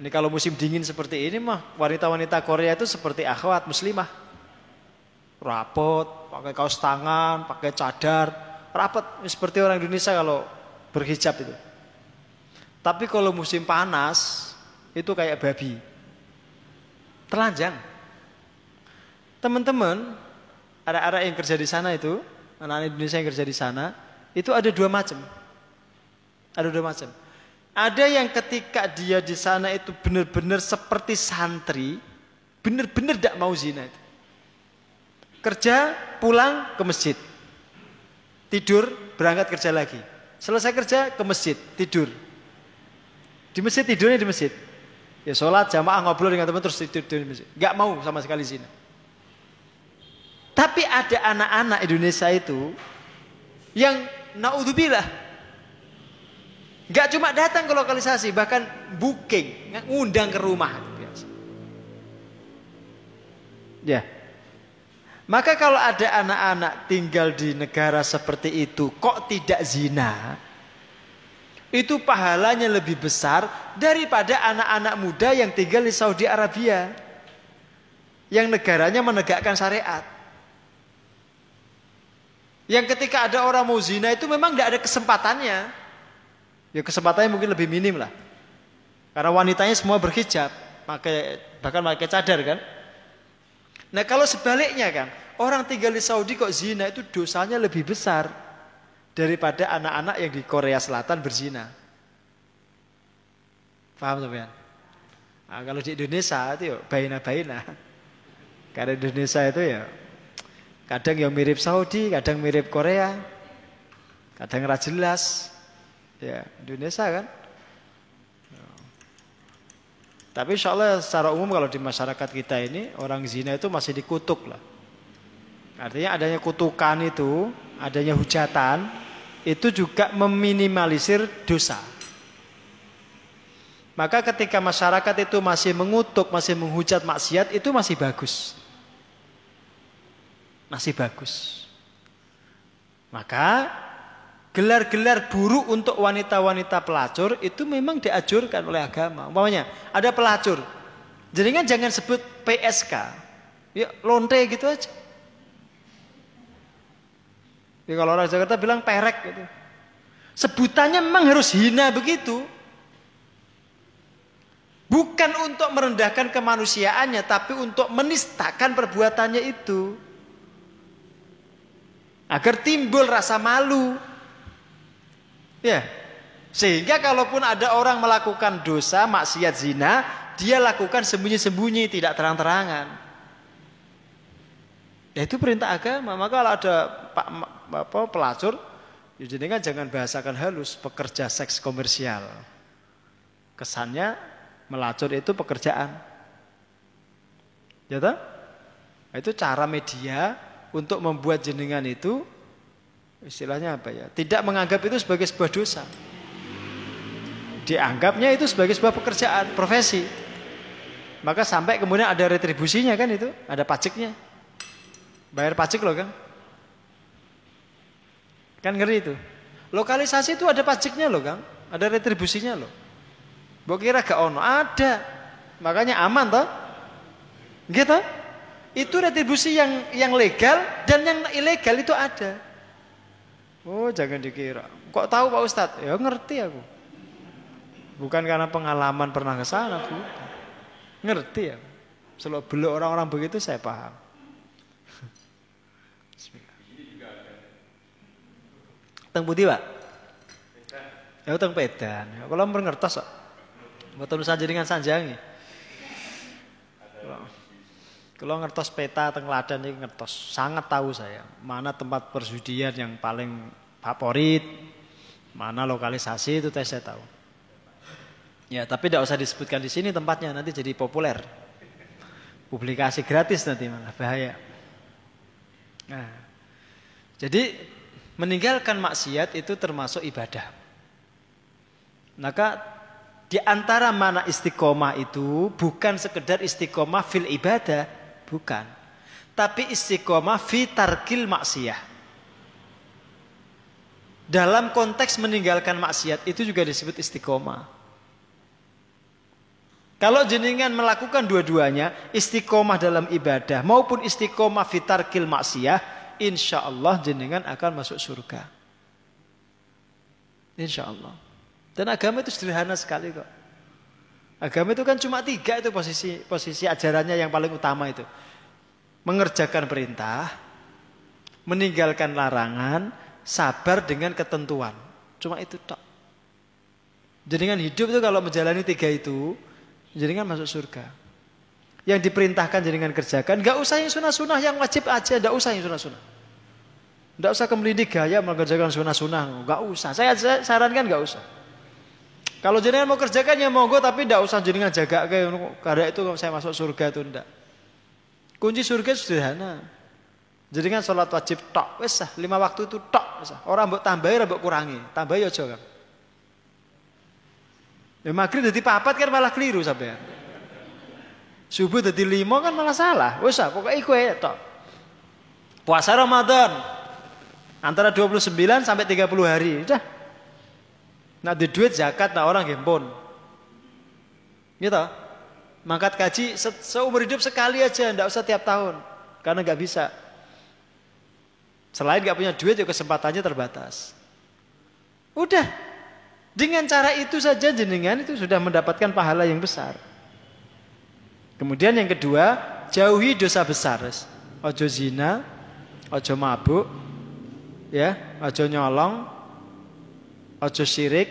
Ini kalau musim dingin seperti ini mah wanita-wanita Korea itu seperti akhwat muslimah. Rapot, pakai kaos tangan, pakai cadar, rapat seperti orang Indonesia kalau berhijab itu. Tapi kalau musim panas itu kayak babi. Telanjang. Teman-teman, ada-ada yang kerja di sana itu, anak-anak Indonesia yang kerja di sana, itu ada dua macam. Ada dua macam. Ada yang ketika dia di sana itu benar-benar seperti santri, benar-benar tidak mau zina itu. Kerja, pulang ke masjid. Tidur, berangkat kerja lagi. Selesai kerja ke masjid, tidur. Di masjid tidurnya di masjid. Ya sholat, jamaah, ngobrol dengan teman terus tidur, tidur di masjid. Gak mau sama sekali zina. Tapi ada anak-anak Indonesia itu yang naudzubillah Gak cuma datang ke lokalisasi, bahkan booking, ngundang ke rumah. Biasa. Ya. Maka kalau ada anak-anak tinggal di negara seperti itu, kok tidak zina? Itu pahalanya lebih besar daripada anak-anak muda yang tinggal di Saudi Arabia. Yang negaranya menegakkan syariat. Yang ketika ada orang mau zina itu memang tidak ada kesempatannya. Ya kesempatannya mungkin lebih minim lah. Karena wanitanya semua berhijab, pakai bahkan pakai cadar kan. Nah kalau sebaliknya kan, orang tinggal di Saudi kok zina itu dosanya lebih besar daripada anak-anak yang di Korea Selatan berzina. Paham ya? Nah, kalau di Indonesia itu ya baina-baina. Karena Indonesia itu ya kadang yang mirip Saudi, kadang mirip Korea, kadang jelas. Ya, Indonesia kan. Tapi insya Allah secara umum kalau di masyarakat kita ini orang zina itu masih dikutuk lah. Artinya adanya kutukan itu, adanya hujatan, itu juga meminimalisir dosa. Maka ketika masyarakat itu masih mengutuk, masih menghujat maksiat, itu masih bagus. Masih bagus. Maka gelar-gelar buruk untuk wanita-wanita pelacur itu memang diajurkan oleh agama. Umpamanya ada pelacur. Jadi kan jangan sebut PSK. Ya lonte gitu aja. Ya, kalau orang Jakarta bilang perek gitu. Sebutannya memang harus hina begitu. Bukan untuk merendahkan kemanusiaannya, tapi untuk menistakan perbuatannya itu. Agar timbul rasa malu. Ya. Sehingga kalaupun ada orang melakukan dosa, maksiat zina, dia lakukan sembunyi-sembunyi, tidak terang-terangan. Ya itu perintah agama. Maka kalau ada pak apa, pelacur, ya kan jangan bahasakan halus, pekerja seks komersial. Kesannya melacur itu pekerjaan. Ya toh? Itu cara media untuk membuat jenengan itu istilahnya apa ya? Tidak menganggap itu sebagai sebuah dosa. Dianggapnya itu sebagai sebuah pekerjaan, profesi. Maka sampai kemudian ada retribusinya kan itu, ada pajaknya. Bayar pajak loh kan. Kan ngeri itu. Lokalisasi itu ada pajaknya loh kan, ada retribusinya loh. Mbok kira gak ono, ada. Makanya aman toh. Gitu. Itu retribusi yang yang legal dan yang ilegal itu ada. Oh jangan dikira. Kok tahu Pak Ustadz? Ya ngerti aku. Bukan karena pengalaman pernah ke sana, Bu. Ngerti ya. Selalu belok orang-orang begitu saya paham. Teng putih Pak? Ya teng pedan. Ya, kalau ngertos kok. Mboten saja dengan sanjangi. Kalau ngertos peta teng ladan ini ngertos, sangat tahu saya mana tempat perjudian yang paling favorit, mana lokalisasi itu saya tahu. Ya, tapi tidak usah disebutkan di sini tempatnya nanti jadi populer. Publikasi gratis nanti malah bahaya. Nah, jadi meninggalkan maksiat itu termasuk ibadah. Maka di antara mana istiqomah itu bukan sekedar istiqomah fil ibadah, Bukan. Tapi istiqomah fi tarkil maksiyah. Dalam konteks meninggalkan maksiat itu juga disebut istiqomah. Kalau jenengan melakukan dua-duanya, istiqomah dalam ibadah maupun istiqomah fitarkil maksiyah, insya Allah jenengan akan masuk surga. Insya Allah. Dan agama itu sederhana sekali kok. Agama itu kan cuma tiga itu posisi posisi ajarannya yang paling utama itu. Mengerjakan perintah, meninggalkan larangan, sabar dengan ketentuan. Cuma itu tok. Jenengan hidup itu kalau menjalani tiga itu, jenengan masuk surga. Yang diperintahkan jenengan kerjakan, nggak usah yang sunah-sunah, yang wajib aja, nggak usah yang sunah-sunah. Nggak usah kemelidik gaya mengerjakan sunah-sunah, nggak usah. Saya, saya sarankan nggak usah. Kalau jenengan mau kerjakan ya monggo, tapi nggak usah jenengan jaga kayak karena itu saya masuk surga itu ndak. Kunci surga sederhana. Jenengan sholat wajib tok, wes lima waktu itu tok, wes Orang mbok tambahi, mbok kurangi, tambahi aja kan. Ya maghrib jadi papat kan malah keliru sampai. Subuh jadi lima kan malah salah. Wes ah, pokoknya iku ya tok. Puasa Ramadan antara 29 sampai 30 hari. Udah. Nah di duit zakat nah orang gempon. Gitu. Mangkat kaji se seumur hidup sekali aja, ndak usah tiap tahun. Karena nggak bisa. Selain nggak punya duit, ya kesempatannya terbatas. Udah, dengan cara itu saja jenengan itu sudah mendapatkan pahala yang besar. Kemudian yang kedua, jauhi dosa besar. Ojo zina, ojo mabuk, ya, ojo nyolong, ojo syirik.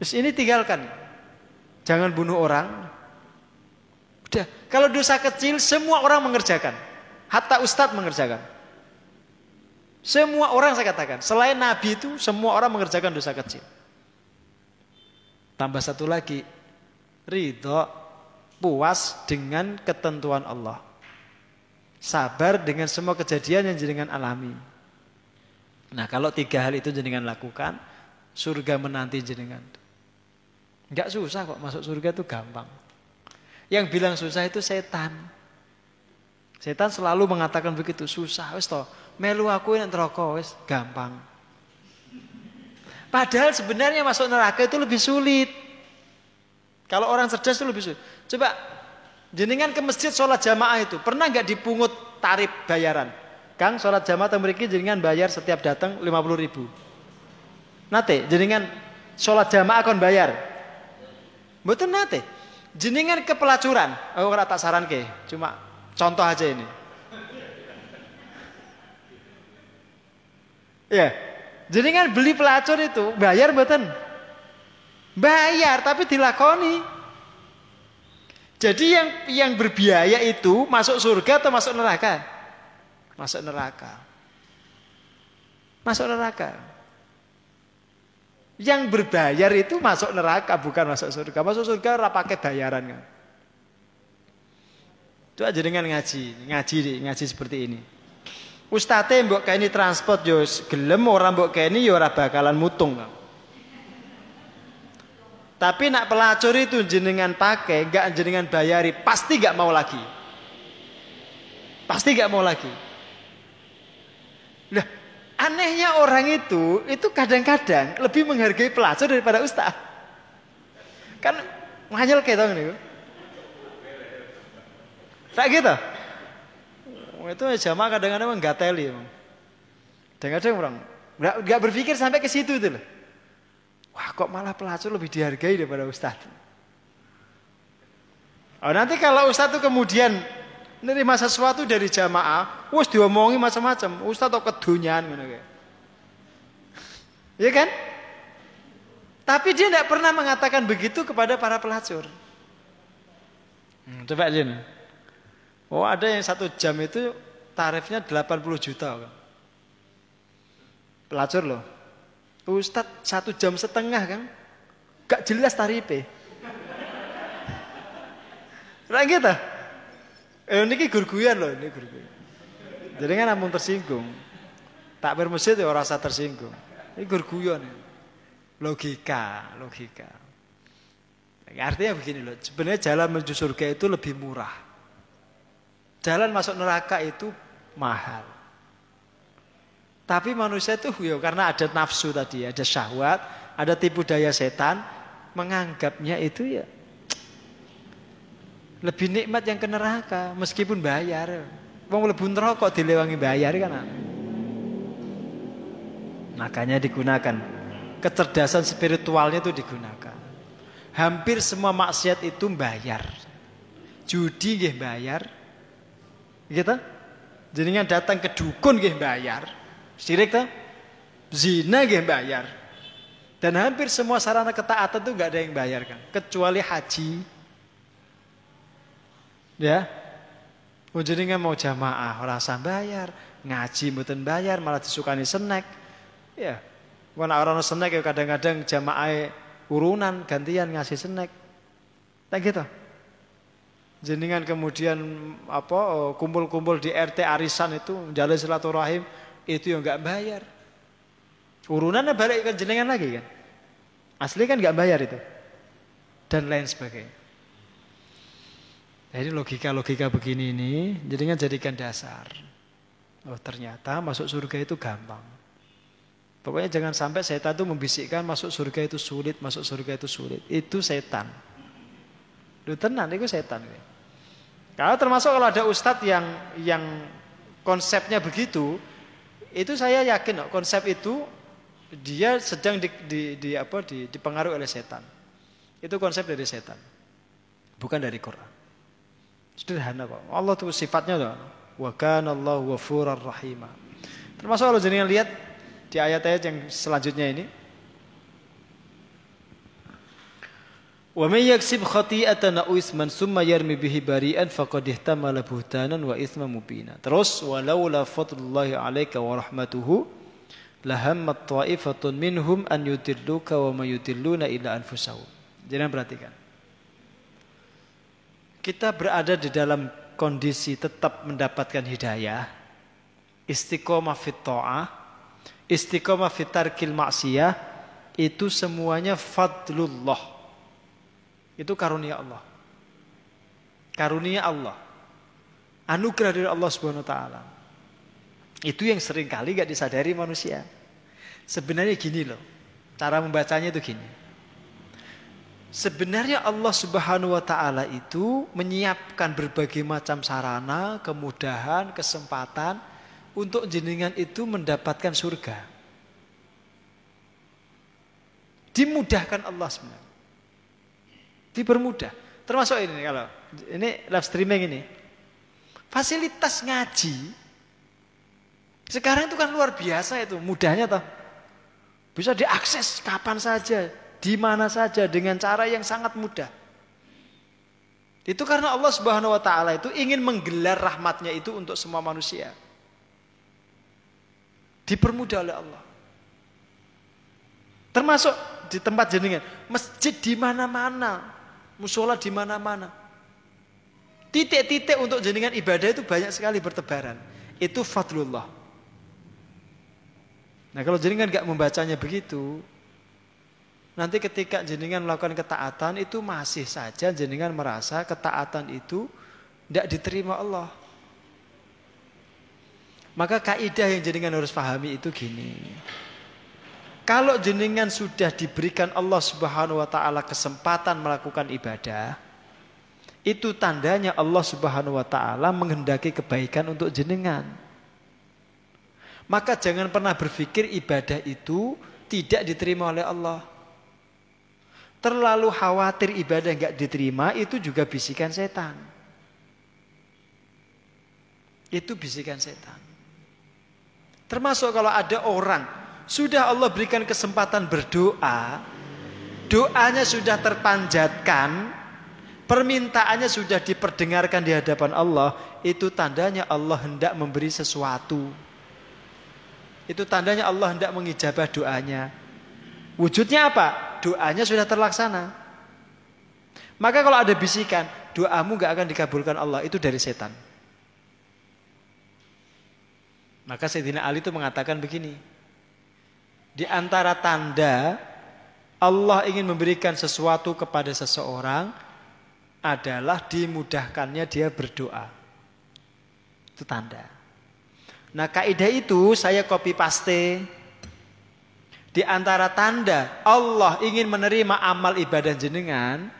Terus ini tinggalkan. Jangan bunuh orang. Udah, kalau dosa kecil semua orang mengerjakan. Hatta ustadz mengerjakan. Semua orang saya katakan, selain Nabi itu semua orang mengerjakan dosa kecil. Tambah satu lagi, ridho, puas dengan ketentuan Allah. Sabar dengan semua kejadian yang jenengan alami. Nah kalau tiga hal itu jenengan lakukan, surga menanti jenengan. Enggak susah kok masuk surga itu gampang. Yang bilang susah itu setan. Setan selalu mengatakan begitu, susah wis toh. Melu aku yang neraka wis gampang. Padahal sebenarnya masuk neraka itu lebih sulit. Kalau orang cerdas itu lebih sulit. Coba jenengan ke masjid sholat jamaah itu pernah nggak dipungut tarif bayaran? Kang sholat jamaah atau memiliki jenengan bayar setiap datang 50 ribu. Nate jenengan sholat jamaah akan bayar. Betul nate. Jenengan ke pelacuran. Aku oh, tak saran ke. Cuma contoh aja ini. Ya, kan beli pelacur itu bayar betul, Bayar tapi dilakoni. Jadi yang yang berbiaya itu masuk surga atau masuk neraka? Masuk neraka. Masuk neraka. Yang berbayar itu masuk neraka bukan masuk surga. Masuk surga ora pakai bayaran kan. Itu aja dengan ngaji, ngaji ngaji seperti ini. Ustate mbok ini transport yo gelem ora mbok ini yo ora bakalan mutung. Tapi nak pelacur itu jenengan pakai, enggak jenengan bayari, pasti enggak mau lagi. Pasti enggak mau lagi. Nah, anehnya orang itu itu kadang-kadang lebih menghargai pelacur daripada ustaz. Kan nganyel kayak tau nih. Tak gitu? itu jamaah kadang-kadang nggak teli Kadang-kadang orang nggak nggak berpikir sampai ke situ itu loh. Wah kok malah pelacur lebih dihargai daripada ustaz. Oh, nanti kalau ustaz itu kemudian menerima sesuatu dari jamaah, wes diomongi macam-macam. Ustaz atau kedunyan kayak. Iya kan? Tapi dia tidak pernah mengatakan begitu kepada para pelacur. Hmm, coba nih. Oh ada yang satu jam itu tarifnya 80 juta. Pelacur loh. Ustadz satu jam setengah kan. Gak jelas tarifnya. Nah gitu. Eh ini gurguyan loh, ini gurguyan. Jadi kan namun tersinggung. Tak bermasjid ya rasa tersinggung. Ini gurguyan. Logika, logika. Artinya begini loh, sebenarnya jalan menuju surga itu lebih murah. Jalan masuk neraka itu mahal. Tapi manusia itu ya karena ada nafsu tadi, ada syahwat, ada tipu daya setan, menganggapnya itu ya lebih nikmat yang ke neraka meskipun bayar. Wong mlebu neraka dilewangi bayar kan. Makanya digunakan kecerdasan spiritualnya itu digunakan. Hampir semua maksiat itu bayar. Judi nggih bayar, Gitu? Jenengan datang ke dukun nggih bayar. Sirik ta? Zina nggih bayar. Dan hampir semua sarana ketaatan itu nggak ada yang bayar kan, kecuali haji. Ya, Ujinya mau jamaah, rasa bayar, ngaji mboten bayar, malah disukani senek. Ya, Wana orang senek ya kadang-kadang jamaah urunan gantian ngasih senek. Tak gitu. Jenengan kemudian apa oh, kumpul-kumpul di RT arisan itu jalur silaturahim itu yang nggak bayar. Urunannya balik ke jenengan lagi kan. Asli kan nggak bayar itu. Dan lain sebagainya. Jadi logika-logika begini ini jadinya jadikan dasar. Oh ternyata masuk surga itu gampang. Pokoknya jangan sampai setan itu membisikkan masuk surga itu sulit, masuk surga itu sulit. Itu setan. Lu tenang, itu setan. Kalau termasuk kalau ada ustadz yang yang konsepnya begitu, itu saya yakin konsep itu dia sedang di, di, di apa di, dipengaruhi oleh setan. Itu konsep dari setan, bukan dari Quran. Sederhana kok. Allah itu sifatnya tuh. Wa kana Allah ghafurur rahimah. Termasuk kalau jenengan lihat di ayat-ayat yang selanjutnya ini, Wa may yaksib khati'atan aw isman summa yarmi bihi bari'an faqad ihtamala buhtanan wa isma mubina. Terus walaula fadlullahi 'alaika wa rahmatuhu lahammat ta'ifatun minhum an yudilluka wa ma yudilluna illa anfusahum. Jangan perhatikan. Kita berada di dalam kondisi tetap mendapatkan hidayah, istiqomah fit ta'ah, istiqomah fit tarkil maksiyah, itu semuanya fadlullah itu karunia Allah. Karunia Allah. Anugerah dari Allah Subhanahu wa taala. Itu yang sering kali gak disadari manusia. Sebenarnya gini loh. Cara membacanya itu gini. Sebenarnya Allah Subhanahu wa taala itu menyiapkan berbagai macam sarana, kemudahan, kesempatan untuk jenengan itu mendapatkan surga. Dimudahkan Allah sebenarnya. Dipermudah. Termasuk ini kalau ini live streaming ini. Fasilitas ngaji sekarang itu kan luar biasa itu, mudahnya toh. Bisa diakses kapan saja, di mana saja dengan cara yang sangat mudah. Itu karena Allah Subhanahu wa taala itu ingin menggelar rahmatnya itu untuk semua manusia. Dipermudah oleh Allah. Termasuk di tempat jenengan, masjid di mana-mana, musola di mana-mana. Titik-titik untuk jenengan ibadah itu banyak sekali bertebaran. Itu fadlullah. Nah kalau jenengan nggak membacanya begitu, nanti ketika jenengan melakukan ketaatan itu masih saja jenengan merasa ketaatan itu tidak diterima Allah. Maka kaidah yang jenengan harus pahami itu gini. Kalau jenengan sudah diberikan Allah Subhanahu wa taala kesempatan melakukan ibadah, itu tandanya Allah Subhanahu wa taala menghendaki kebaikan untuk jenengan. Maka jangan pernah berpikir ibadah itu tidak diterima oleh Allah. Terlalu khawatir ibadah nggak diterima itu juga bisikan setan. Itu bisikan setan. Termasuk kalau ada orang sudah Allah berikan kesempatan berdoa, doanya sudah terpanjatkan, permintaannya sudah diperdengarkan di hadapan Allah, itu tandanya Allah hendak memberi sesuatu. Itu tandanya Allah hendak mengijabah doanya. Wujudnya apa? Doanya sudah terlaksana. Maka kalau ada bisikan, doamu gak akan dikabulkan Allah, itu dari setan. Maka Sayyidina Ali itu mengatakan begini, di antara tanda Allah ingin memberikan sesuatu kepada seseorang adalah dimudahkannya dia berdoa. Itu tanda. Nah kaidah itu saya copy paste. Di antara tanda Allah ingin menerima amal ibadah jenengan,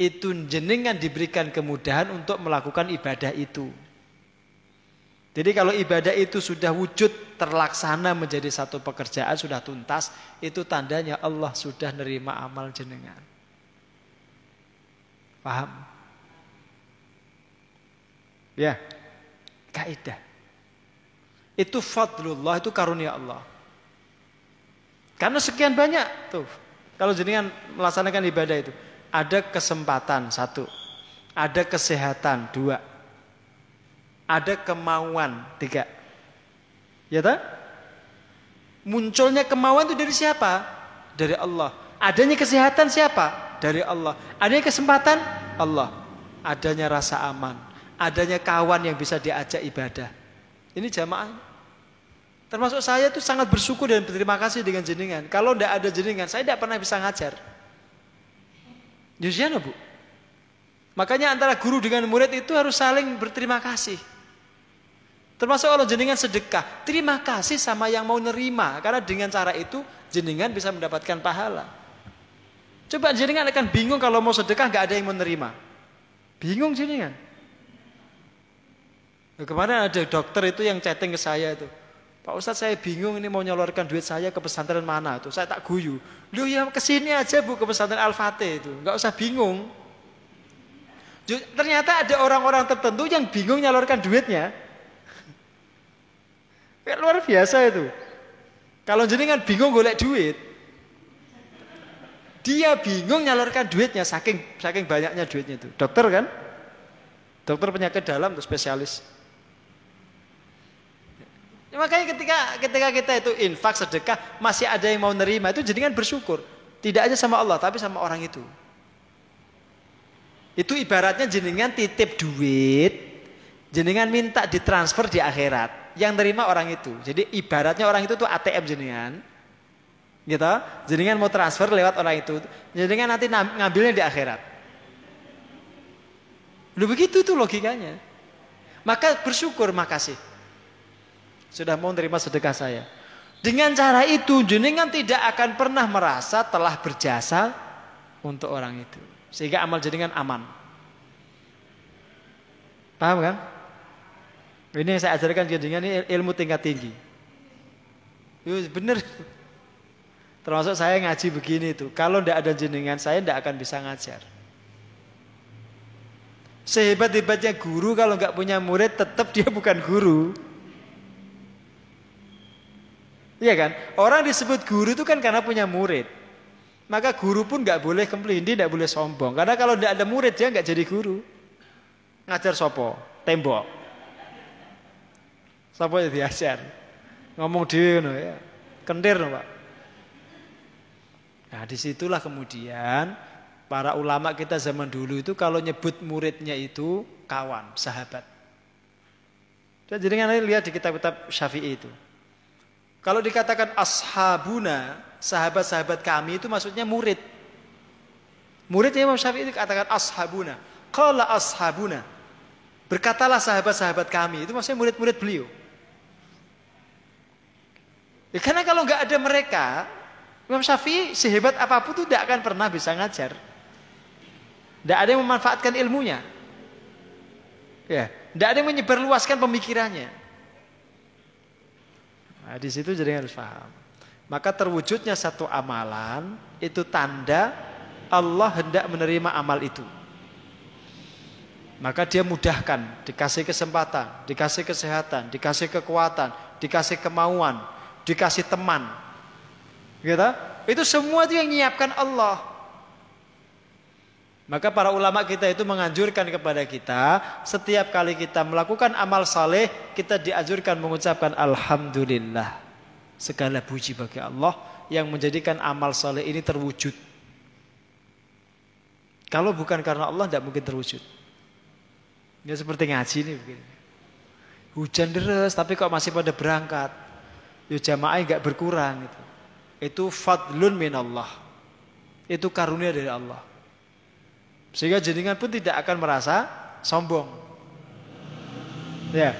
itu jenengan diberikan kemudahan untuk melakukan ibadah itu. Jadi kalau ibadah itu sudah wujud terlaksana menjadi satu pekerjaan sudah tuntas, itu tandanya Allah sudah nerima amal jenengan. Paham? Ya. Kaidah. Itu fadlullah, itu karunia Allah. Karena sekian banyak tuh Kalau jenengan melaksanakan ibadah itu, ada kesempatan satu, ada kesehatan dua, ada kemauan tiga. Ya tak? Munculnya kemauan itu dari siapa? Dari Allah. Adanya kesehatan siapa? Dari Allah. Adanya kesempatan? Allah. Adanya rasa aman. Adanya kawan yang bisa diajak ibadah. Ini jamaah. Termasuk saya itu sangat bersyukur dan berterima kasih dengan jenengan. Kalau tidak ada jenengan, saya tidak pernah bisa ngajar. Yusiana bu. Makanya antara guru dengan murid itu harus saling berterima kasih. Termasuk kalau jenengan sedekah, terima kasih sama yang mau nerima. Karena dengan cara itu jenengan bisa mendapatkan pahala. Coba jenengan akan bingung kalau mau sedekah gak ada yang mau nerima. Bingung jenengan. Kemarin ada dokter itu yang chatting ke saya itu. Pak Ustadz saya bingung ini mau nyalurkan duit saya ke pesantren mana tuh. Saya tak guyu. Lu ya ke sini aja bu ke pesantren Al-Fatih itu. Gak usah bingung. Ternyata ada orang-orang tertentu yang bingung nyalurkan duitnya. *laughs* Kayak luar biasa itu. Kalau jenengan bingung golek duit, dia bingung nyalurkan duitnya saking saking banyaknya duitnya itu. Dokter kan? Dokter penyakit dalam tuh spesialis. Ya, makanya ketika ketika kita itu infak sedekah masih ada yang mau nerima itu jenengan bersyukur. Tidak aja sama Allah tapi sama orang itu. Itu ibaratnya jenengan titip duit, jenengan minta ditransfer di akhirat yang terima orang itu. Jadi ibaratnya orang itu tuh ATM jenengan. Gitu. Jenengan mau transfer lewat orang itu. Jenengan nanti ngambilnya di akhirat. Lu begitu tuh logikanya. Maka bersyukur makasih. Sudah mau terima sedekah saya. Dengan cara itu jenengan tidak akan pernah merasa telah berjasa untuk orang itu. Sehingga amal jenengan aman. Paham kan? Ini yang saya ajarkan jenengan ini ilmu tingkat tinggi. Itu benar. *laughs* Termasuk saya ngaji begini itu. Kalau tidak ada jenengan saya tidak akan bisa ngajar. Sehebat-hebatnya guru kalau nggak punya murid tetap dia bukan guru. Iya kan? Orang disebut guru itu kan karena punya murid. Maka guru pun nggak boleh kemplindi, nggak boleh sombong. Karena kalau tidak ada murid dia nggak jadi guru. Ngajar sopo, tembok. Sapa ya diajar. Ngomong dhewe ngono ya. Kentir no, Pak. Nah, di situlah kemudian para ulama kita zaman dulu itu kalau nyebut muridnya itu kawan, sahabat. Jadi dengan lihat di kitab-kitab Syafi'i itu. Kalau dikatakan ashabuna, sahabat-sahabat kami itu maksudnya murid. Muridnya Imam Syafi'i itu katakan ashabuna. Qala ashabuna. Berkatalah sahabat-sahabat kami, itu maksudnya murid-murid beliau. Ya, karena kalau nggak ada mereka, Imam Syafi'i sehebat apa pun itu tidak akan pernah bisa ngajar. Tidak ada yang memanfaatkan ilmunya. Ya, tidak ada yang menyebarluaskan pemikirannya. Nah, di situ jadi harus paham. Maka terwujudnya satu amalan itu tanda Allah hendak menerima amal itu. Maka dia mudahkan, dikasih kesempatan, dikasih kesehatan, dikasih kekuatan, dikasih kemauan, dikasih teman. Gitu? Itu semua itu yang menyiapkan Allah. Maka para ulama kita itu menganjurkan kepada kita setiap kali kita melakukan amal saleh kita dianjurkan mengucapkan alhamdulillah. Segala puji bagi Allah yang menjadikan amal saleh ini terwujud. Kalau bukan karena Allah tidak mungkin terwujud. Ini seperti ngaji nih begini. Hujan deras tapi kok masih pada berangkat ya jamaah nggak berkurang itu. Itu fadlun minallah. Itu karunia dari Allah. Sehingga jenengan pun tidak akan merasa sombong. Ya,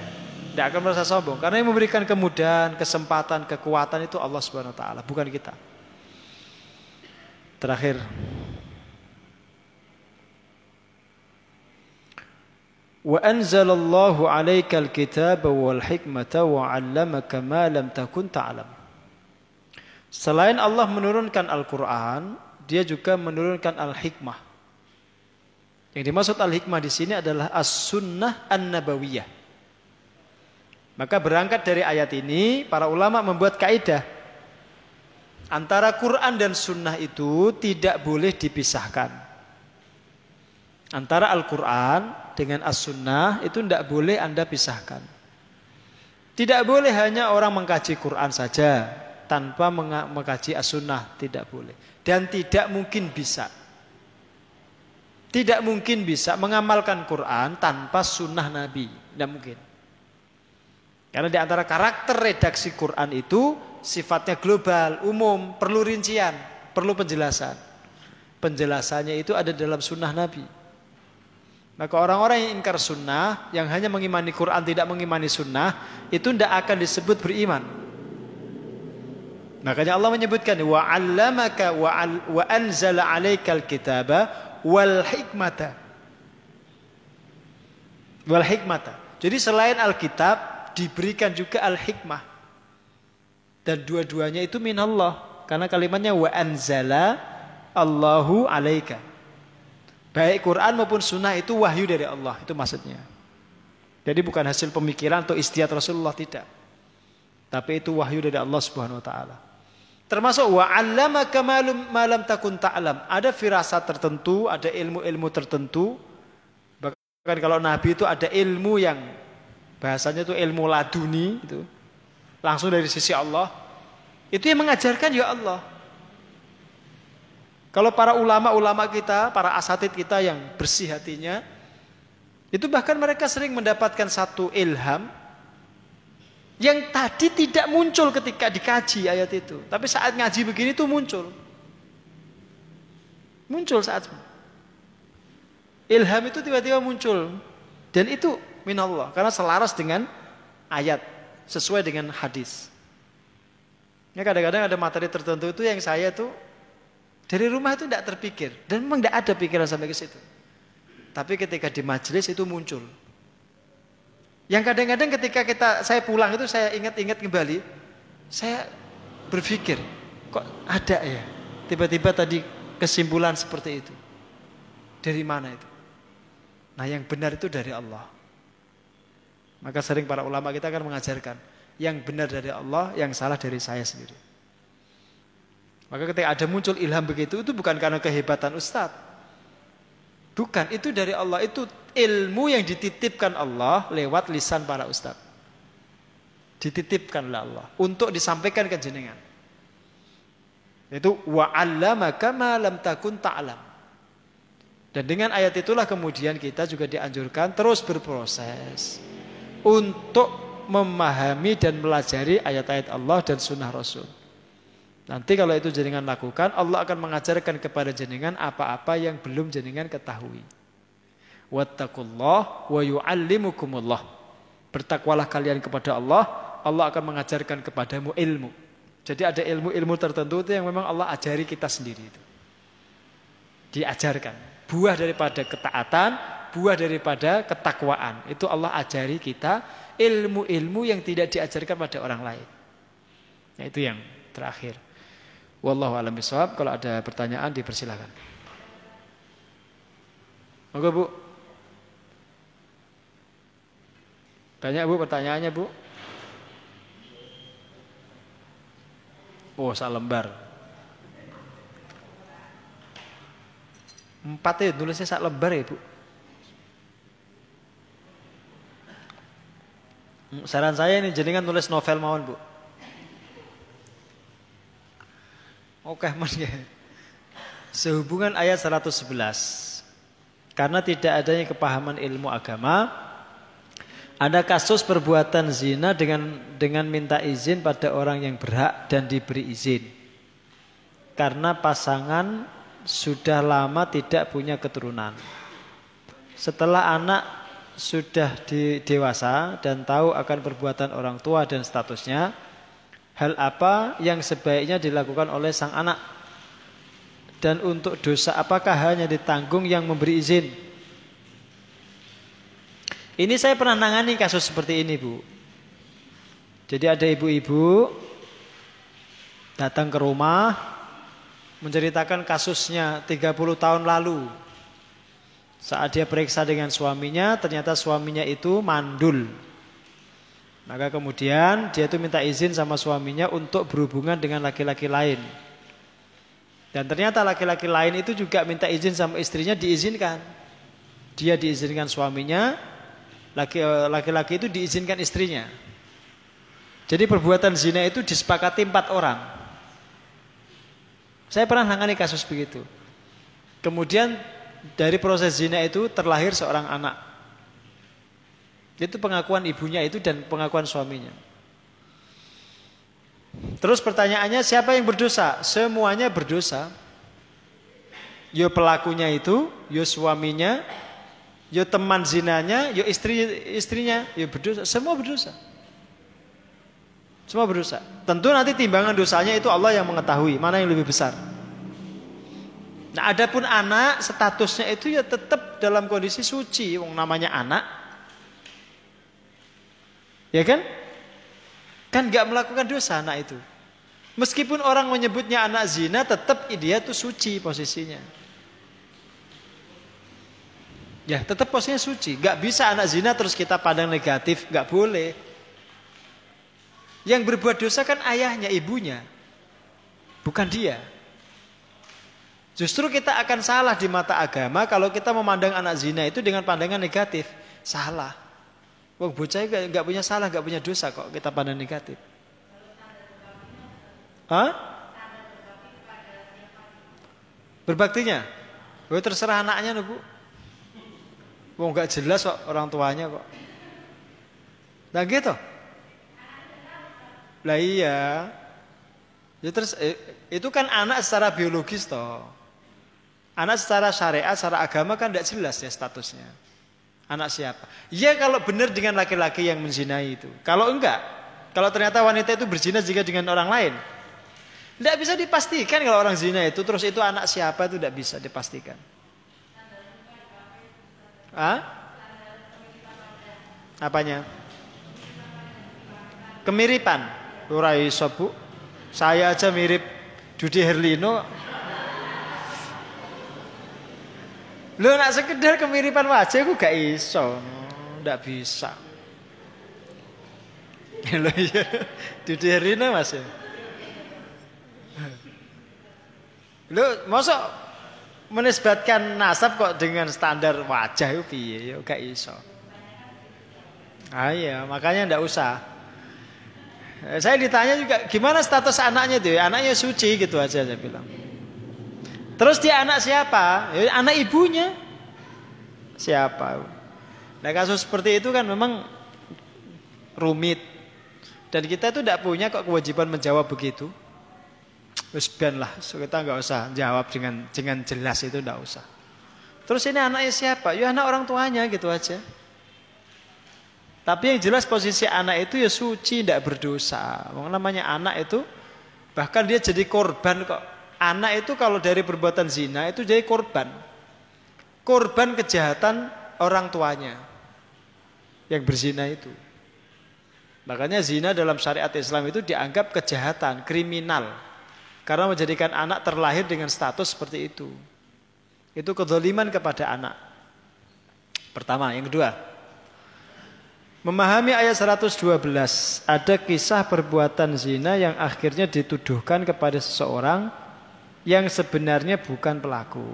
tidak akan merasa sombong karena yang memberikan kemudahan, kesempatan, kekuatan itu Allah Subhanahu wa taala, bukan kita. Terakhir Wa anzalallahu 'alaikal kitaba wal hikmata wa 'allamaka ma lam. Selain Allah menurunkan Al-Qur'an, dia juga menurunkan Al-Hikmah. Yang dimaksud Al-Hikmah di sini adalah As-Sunnah An-Nabawiyah. Maka berangkat dari ayat ini, para ulama membuat kaidah. Antara Quran dan sunnah itu tidak boleh dipisahkan. Antara Al-Quran dengan As-Sunnah itu tidak boleh Anda pisahkan. Tidak boleh hanya orang mengkaji Quran saja tanpa mengkaji As-Sunnah. Tidak boleh. Dan tidak mungkin bisa. Tidak mungkin bisa mengamalkan Quran tanpa sunnah Nabi. Tidak mungkin. Karena di antara karakter redaksi Quran itu sifatnya global, umum, perlu rincian, perlu penjelasan. Penjelasannya itu ada dalam sunnah Nabi. Maka orang-orang yang ingkar sunnah, yang hanya mengimani Quran, tidak mengimani sunnah, itu tidak akan disebut beriman. Makanya Allah menyebutkan wa wa 'alaikal kitaba wal hikmata. Wal hikmata. Jadi selain Alkitab diberikan juga al-hikmah. Dan dua-duanya itu minallah. Karena kalimatnya wa anzala Allahu alaika. Baik Quran maupun sunnah itu wahyu dari Allah. Itu maksudnya. Jadi bukan hasil pemikiran atau istiadat Rasulullah tidak. Tapi itu wahyu dari Allah Subhanahu wa taala. Termasuk wa 'allamaka malam takun ta'lam. Ada firasat tertentu, ada ilmu-ilmu tertentu. Bahkan kalau nabi itu ada ilmu yang bahasanya itu ilmu laduni itu langsung dari sisi Allah. Itu yang mengajarkan ya Allah. Kalau para ulama-ulama kita, para asatid kita yang bersih hatinya, itu bahkan mereka sering mendapatkan satu ilham yang tadi tidak muncul ketika dikaji ayat itu. Tapi saat ngaji begini tuh muncul. Muncul saat ilham itu tiba-tiba muncul. Dan itu minallah karena selaras dengan ayat sesuai dengan hadis. Ya kadang-kadang ada materi tertentu itu yang saya tuh dari rumah itu tidak terpikir dan memang tidak ada pikiran sampai ke situ. Tapi ketika di majelis itu muncul. Yang kadang-kadang ketika kita saya pulang itu saya ingat-ingat kembali, saya berpikir kok ada ya tiba-tiba tadi kesimpulan seperti itu. Dari mana itu? Nah yang benar itu dari Allah. Maka sering para ulama kita akan mengajarkan yang benar dari Allah, yang salah dari saya sendiri. Maka ketika ada muncul ilham begitu itu bukan karena kehebatan ustadz. Bukan, itu dari Allah. Itu ilmu yang dititipkan Allah lewat lisan para ustadz. Dititipkan oleh Allah untuk disampaikan ke jenengan. Itu wa 'allamaka ma lam takun ta'lam. Dan dengan ayat itulah kemudian kita juga dianjurkan terus berproses untuk memahami dan melajari ayat-ayat Allah dan sunnah Rasul. Nanti kalau itu jenengan lakukan, Allah akan mengajarkan kepada jenengan apa-apa yang belum jenengan ketahui. Wa yu'allimukumullah. Bertakwalah kalian kepada Allah, Allah akan mengajarkan kepadamu ilmu. Jadi ada ilmu-ilmu tertentu itu yang memang Allah ajari kita sendiri itu. Diajarkan. Buah daripada ketaatan, buah daripada ketakwaan. Itu Allah ajari kita ilmu-ilmu yang tidak diajarkan pada orang lain. Nah, itu yang terakhir. Wallahu a'lam bishawab. Kalau ada pertanyaan dipersilakan. Oke, Bu. Banyak, Bu, pertanyaannya, Bu. Oh, lembar. Empat ya, nulisnya sak lembar ya, Bu. Saran saya ini jenengan nulis novel mawon, Bu. Oke, Mas ya. Sehubungan ayat 111. Karena tidak adanya kepahaman ilmu agama, ada kasus perbuatan zina dengan dengan minta izin pada orang yang berhak dan diberi izin. Karena pasangan sudah lama tidak punya keturunan. Setelah anak sudah di, dewasa dan tahu akan perbuatan orang tua dan statusnya, hal apa yang sebaiknya dilakukan oleh sang anak? Dan untuk dosa apakah hanya ditanggung yang memberi izin? Ini saya pernah nangani kasus seperti ini, Bu. Jadi ada ibu-ibu datang ke rumah menceritakan kasusnya 30 tahun lalu saat dia periksa dengan suaminya, ternyata suaminya itu mandul. Maka kemudian dia itu minta izin sama suaminya untuk berhubungan dengan laki-laki lain. Dan ternyata laki-laki lain itu juga minta izin sama istrinya diizinkan. Dia diizinkan suaminya, laki-laki itu diizinkan istrinya. Jadi perbuatan zina itu disepakati empat orang. Saya pernah nangani kasus begitu. Kemudian dari proses zina itu terlahir seorang anak. Itu pengakuan ibunya itu dan pengakuan suaminya. Terus pertanyaannya siapa yang berdosa? Semuanya berdosa. Yo pelakunya itu, yo suaminya, yo teman zinanya, yo istri istrinya, yo berdosa. Semua berdosa. Semua berdosa. Tentu nanti timbangan dosanya itu Allah yang mengetahui mana yang lebih besar. Nah, adapun anak statusnya itu ya tetap dalam kondisi suci, wong namanya anak Ya kan? Kan gak melakukan dosa anak itu. Meskipun orang menyebutnya anak zina, tetap dia tuh suci posisinya. Ya, tetap posisinya suci. Gak bisa anak zina terus kita pandang negatif, gak boleh. Yang berbuat dosa kan ayahnya, ibunya. Bukan dia. Justru kita akan salah di mata agama kalau kita memandang anak zina itu dengan pandangan negatif. Salah. Wong bocah nggak punya salah, nggak punya dosa kok kita pandang negatif. Hah? Berbaktinya? Oh, terserah anaknya bu. Wong nggak jelas kok orang tuanya kok. Nah gitu. Lah iya. Ya terus eh, itu kan anak secara biologis toh. Anak secara syariat, secara agama kan tidak jelas ya statusnya. Anak siapa? Ya kalau benar dengan laki-laki yang menzinai itu. Kalau enggak, kalau ternyata wanita itu berzina jika dengan orang lain. Tidak bisa dipastikan kalau orang zina itu terus itu anak siapa itu tidak bisa dipastikan. Hah? Apanya? Kemiripan. Urai sobu. Saya aja mirip Judi Herlino Lu nak sekedar kemiripan wajah aku gak iso, ndak bisa. *laughs* Lho iya, Dudi Mas ya. Lu mosok menisbatkan nasab kok dengan standar wajah itu piye ya gak iso. Ah iya, makanya ndak usah. Saya ditanya juga gimana status anaknya tuh? Anaknya suci gitu aja saya bilang. Terus dia anak siapa? Ya, anak ibunya. Siapa? Nah kasus seperti itu kan memang rumit. Dan kita itu tidak punya kok kewajiban menjawab begitu. Ben lah, kita nggak usah jawab dengan dengan jelas itu nggak usah. Terus ini anaknya siapa? Ya anak orang tuanya gitu aja. Tapi yang jelas posisi anak itu ya suci, tidak berdosa. Namanya anak itu bahkan dia jadi korban kok Anak itu kalau dari perbuatan zina itu jadi korban. Korban kejahatan orang tuanya yang berzina itu. Makanya zina dalam syariat Islam itu dianggap kejahatan, kriminal. Karena menjadikan anak terlahir dengan status seperti itu. Itu kedoliman kepada anak. Pertama, yang kedua. Memahami ayat 112, ada kisah perbuatan zina yang akhirnya dituduhkan kepada seseorang yang sebenarnya bukan pelaku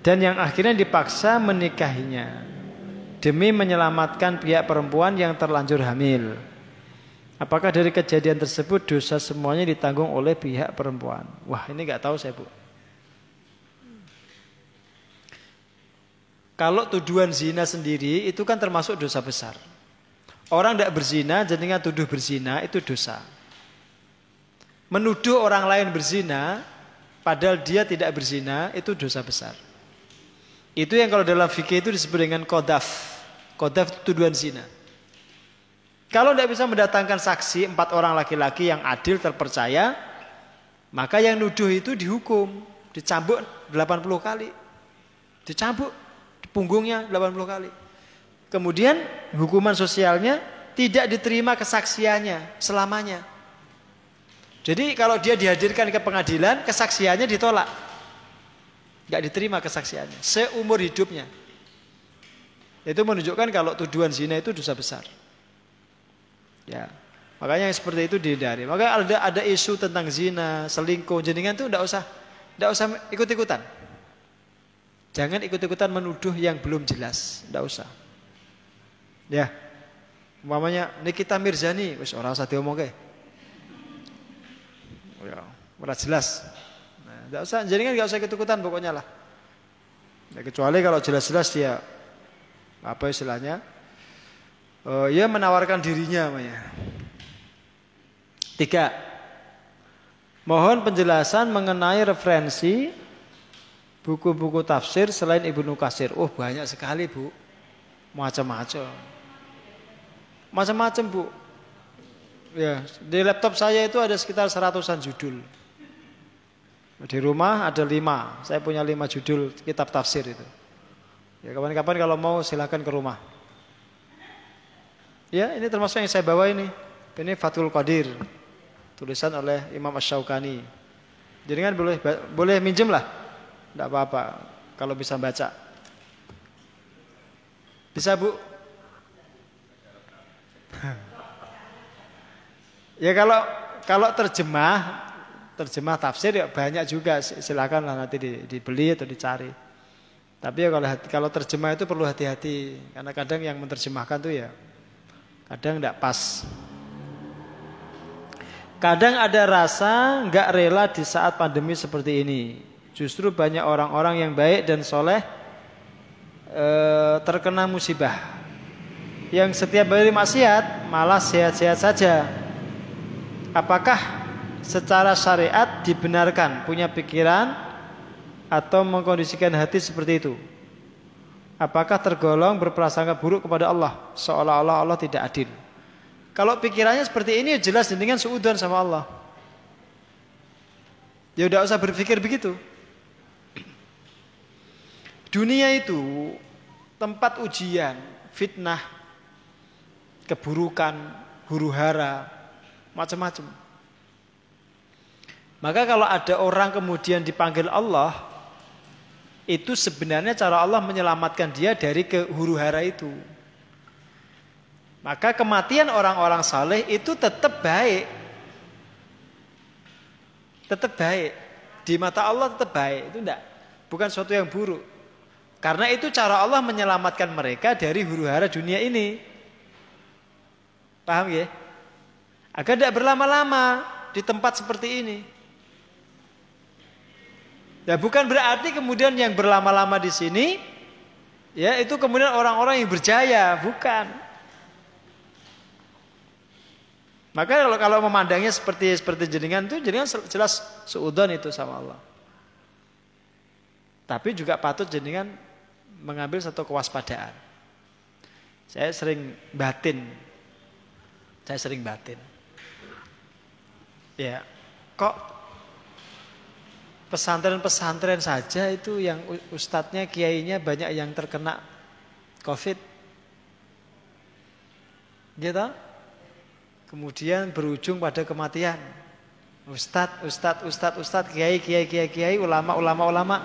dan yang akhirnya dipaksa menikahinya demi menyelamatkan pihak perempuan yang terlanjur hamil. Apakah dari kejadian tersebut dosa semuanya ditanggung oleh pihak perempuan? Wah ini nggak tahu saya bu. Kalau tuduhan zina sendiri itu kan termasuk dosa besar. Orang tidak berzina jadi tuduh berzina itu dosa. Menuduh orang lain berzina padahal dia tidak berzina itu dosa besar. Itu yang kalau dalam fikih itu disebut dengan kodaf. Kodaf itu tuduhan zina. Kalau tidak bisa mendatangkan saksi empat orang laki-laki yang adil terpercaya, maka yang nuduh itu dihukum, dicambuk 80 kali. Dicambuk di punggungnya 80 kali. Kemudian hukuman sosialnya tidak diterima kesaksiannya selamanya. Jadi kalau dia dihadirkan ke pengadilan, kesaksiannya ditolak. Gak diterima kesaksiannya. Seumur hidupnya. Itu menunjukkan kalau tuduhan zina itu dosa besar. Ya. Makanya yang seperti itu dihindari. Maka ada ada isu tentang zina, selingkuh, jenengan itu tidak usah tidak usah ikut-ikutan. Jangan ikut-ikutan menuduh yang belum jelas, tidak usah. Ya. Umpamanya Nikita Mirzani, wis ora usah diomongke. Ya, ora jelas. Nah, tidak usah, jenengan enggak usah ikut-ikutan pokoknya lah. Ya, kecuali kalau jelas-jelas dia apa istilahnya? Uh, ya menawarkan dirinya namanya. Tiga, mohon penjelasan mengenai referensi buku-buku tafsir selain Ibnu Kasir. Oh banyak sekali bu, macam-macam, macam-macam bu. Ya, di laptop saya itu ada sekitar seratusan judul. Di rumah ada lima, saya punya lima judul kitab tafsir itu. Ya kapan-kapan kalau mau silahkan ke rumah. Ya ini termasuk yang saya bawa ini. Ini Fathul Qadir tulisan oleh Imam Ash-Shawqani. Jadi kan boleh boleh minjem lah. Tidak apa-apa kalau bisa baca. Bisa Bu? *laughs* ya kalau kalau terjemah terjemah tafsir ya banyak juga silakan nanti dibeli atau dicari. Tapi ya kalau kalau terjemah itu perlu hati-hati karena kadang yang menerjemahkan tuh ya kadang tidak pas. Kadang ada rasa nggak rela di saat pandemi seperti ini. Justru banyak orang-orang yang baik dan soleh e, terkena musibah. Yang setiap hari maksiat malah sehat-sehat saja. Apakah secara syariat dibenarkan punya pikiran atau mengkondisikan hati seperti itu? Apakah tergolong berprasangka buruk kepada Allah seolah-olah Allah tidak adil? Kalau pikirannya seperti ini jelas dengan suudon sama Allah. Ya udah usah berpikir begitu. Dunia itu tempat ujian, fitnah, keburukan, huru hara, macam-macam. Maka kalau ada orang kemudian dipanggil Allah, itu sebenarnya cara Allah menyelamatkan dia dari kehuru hara itu. Maka kematian orang-orang saleh itu tetap baik. Tetap baik. Di mata Allah tetap baik. Itu enggak. Bukan suatu yang buruk. Karena itu cara Allah menyelamatkan mereka dari huru hara dunia ini. Paham ya? Agar tidak berlama-lama di tempat seperti ini. Ya bukan berarti kemudian yang berlama-lama di sini ya itu kemudian orang-orang yang berjaya, bukan. Maka kalau kalau memandangnya seperti seperti jenengan itu jenengan jelas seudon itu sama Allah. Tapi juga patut jenengan mengambil satu kewaspadaan. Saya sering batin. Saya sering batin. Ya, kok pesantren-pesantren saja itu yang ustadznya, kiainya banyak yang terkena COVID. Gitu? kemudian berujung pada kematian. Ustadz, ustadz, ustadz, ustadz, kiai, kiai, kiai, kiai, ulama, ulama, ulama.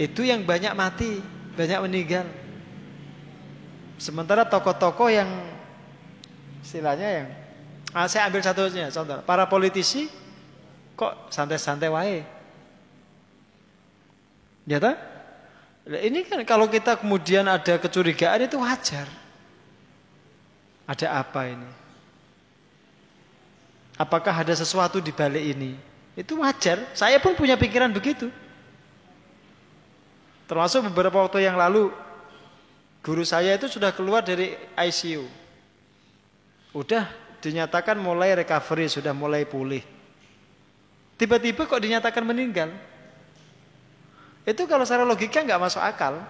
Itu yang banyak mati, banyak meninggal. Sementara tokoh-tokoh yang istilahnya yang ah, saya ambil satunya contoh para politisi kok santai-santai wae. Ya tak? Ini kan kalau kita kemudian ada kecurigaan itu wajar. Ada apa ini? Apakah ada sesuatu di balik ini? Itu wajar. Saya pun punya pikiran begitu. Termasuk beberapa waktu yang lalu guru saya itu sudah keluar dari ICU. Udah dinyatakan mulai recovery, sudah mulai pulih. Tiba-tiba kok dinyatakan meninggal. Itu kalau secara logika nggak masuk akal.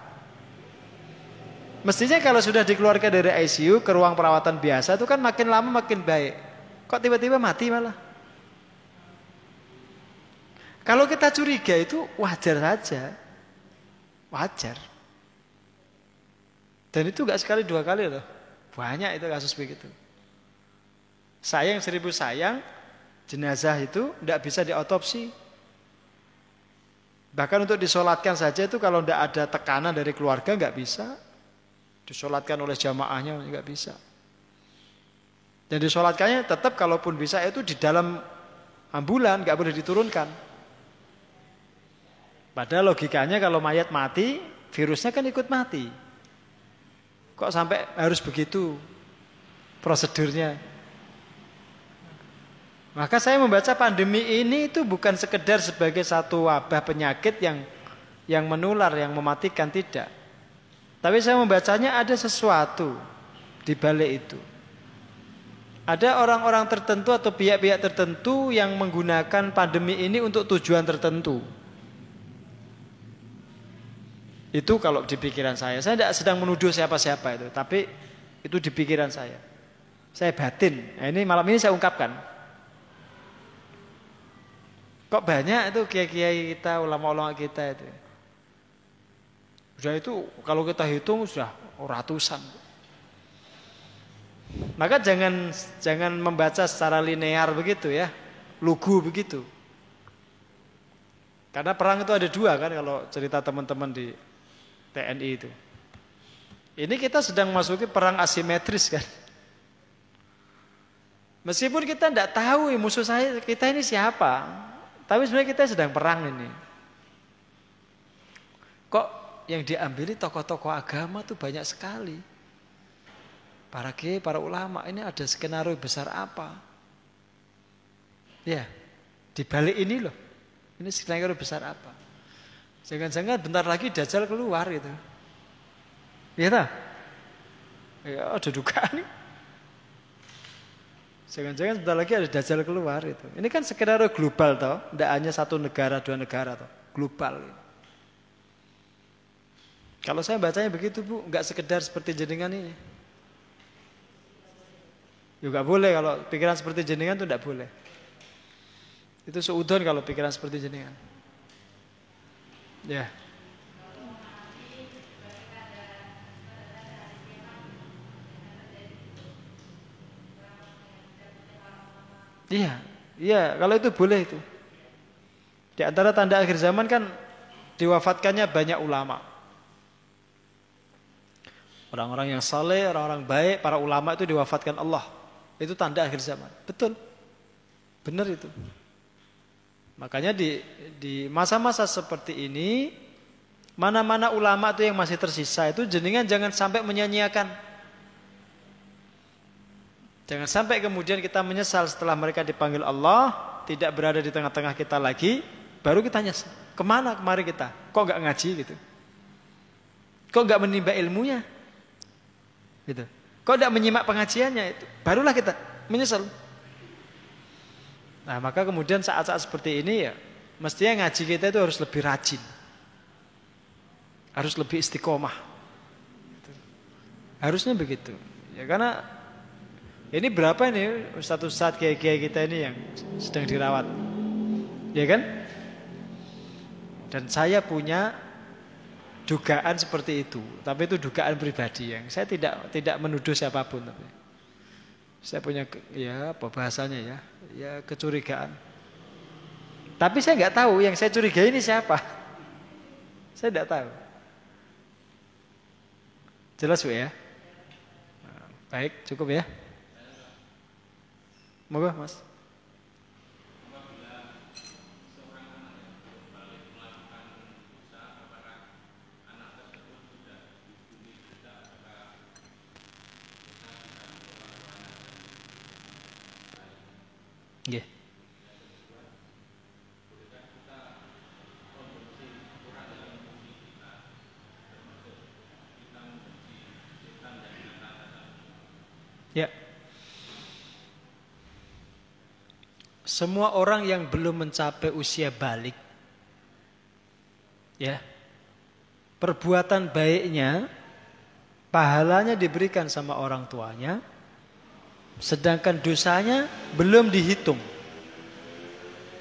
Mestinya kalau sudah dikeluarkan dari ICU ke ruang perawatan biasa itu kan makin lama makin baik. Kok tiba-tiba mati malah? Kalau kita curiga itu wajar saja. Wajar. Dan itu gak sekali dua kali loh. Banyak itu kasus begitu. Sayang seribu sayang, jenazah itu tidak bisa diotopsi. Bahkan untuk disolatkan saja itu kalau tidak ada tekanan dari keluarga nggak bisa. Disolatkan oleh jamaahnya nggak bisa. Dan disolatkannya tetap kalaupun bisa itu di dalam ambulan, nggak boleh diturunkan. Padahal logikanya kalau mayat mati, virusnya kan ikut mati. Kok sampai harus begitu prosedurnya? Maka saya membaca pandemi ini itu bukan sekedar sebagai satu wabah penyakit yang yang menular, yang mematikan tidak. Tapi saya membacanya ada sesuatu di balik itu. Ada orang-orang tertentu atau pihak-pihak tertentu yang menggunakan pandemi ini untuk tujuan tertentu. Itu kalau di pikiran saya. Saya tidak sedang menuduh siapa-siapa itu, tapi itu di pikiran saya. Saya batin. Nah, ini malam ini saya ungkapkan. Kok banyak itu kiai-kiai kita, ulama-ulama kita itu. Sudah itu kalau kita hitung sudah ratusan. Maka jangan jangan membaca secara linear begitu ya, lugu begitu. Karena perang itu ada dua kan kalau cerita teman-teman di TNI itu. Ini kita sedang masuki perang asimetris kan. Meskipun kita tidak tahu musuh saya kita ini siapa, tapi sebenarnya kita sedang perang ini. Kok yang diambil tokoh-tokoh agama tuh banyak sekali. Para kiai, para ulama ini ada skenario besar apa? Ya, di balik ini loh. Ini skenario besar apa? Jangan-jangan bentar lagi Dajjal keluar gitu. Iya tak? Ya ada dugaan nih. Jangan-jangan bentar lagi ada Dajjal keluar itu. Ini kan skenario global toh, tidak hanya satu negara, dua negara toh, global. Kalau saya bacanya begitu bu, nggak sekedar seperti jenengan ini. Juga boleh kalau pikiran seperti jenengan itu tidak boleh. Itu seudon kalau pikiran seperti jenengan. Ya. Iya, iya, kalau itu boleh itu. Di antara tanda akhir zaman kan diwafatkannya banyak ulama. Orang-orang yang saleh, orang-orang baik, para ulama itu diwafatkan Allah. Itu tanda akhir zaman. Betul. Benar itu. Makanya di di masa-masa seperti ini mana-mana ulama itu yang masih tersisa itu jenengan jangan sampai menyanyiakan. Jangan sampai kemudian kita menyesal setelah mereka dipanggil Allah tidak berada di tengah-tengah kita lagi, baru kita nyesal. Ke mana kemarin kita? Kok nggak ngaji gitu? Kok nggak menimba ilmunya? Gitu. Kok nggak menyimak pengajiannya itu? Barulah kita menyesal. Nah maka kemudian saat-saat seperti ini ya mestinya ngaji kita itu harus lebih rajin. Harus lebih istiqomah. Harusnya begitu. Ya karena ini berapa ini satu saat kiai-kiai kita ini yang sedang dirawat. Ya kan? Dan saya punya dugaan seperti itu, tapi itu dugaan pribadi yang saya tidak tidak menuduh siapa pun tapi. Saya punya ya apa bahasanya ya? Ya kecurigaan. Tapi saya nggak tahu yang saya curigai ini siapa. Saya tidak tahu. Jelas Bu ya? Baik, cukup ya. Moga Mas. Yeah. Semua orang yang belum mencapai usia balik ya. Perbuatan baiknya pahalanya diberikan sama orang tuanya Sedangkan dosanya belum dihitung.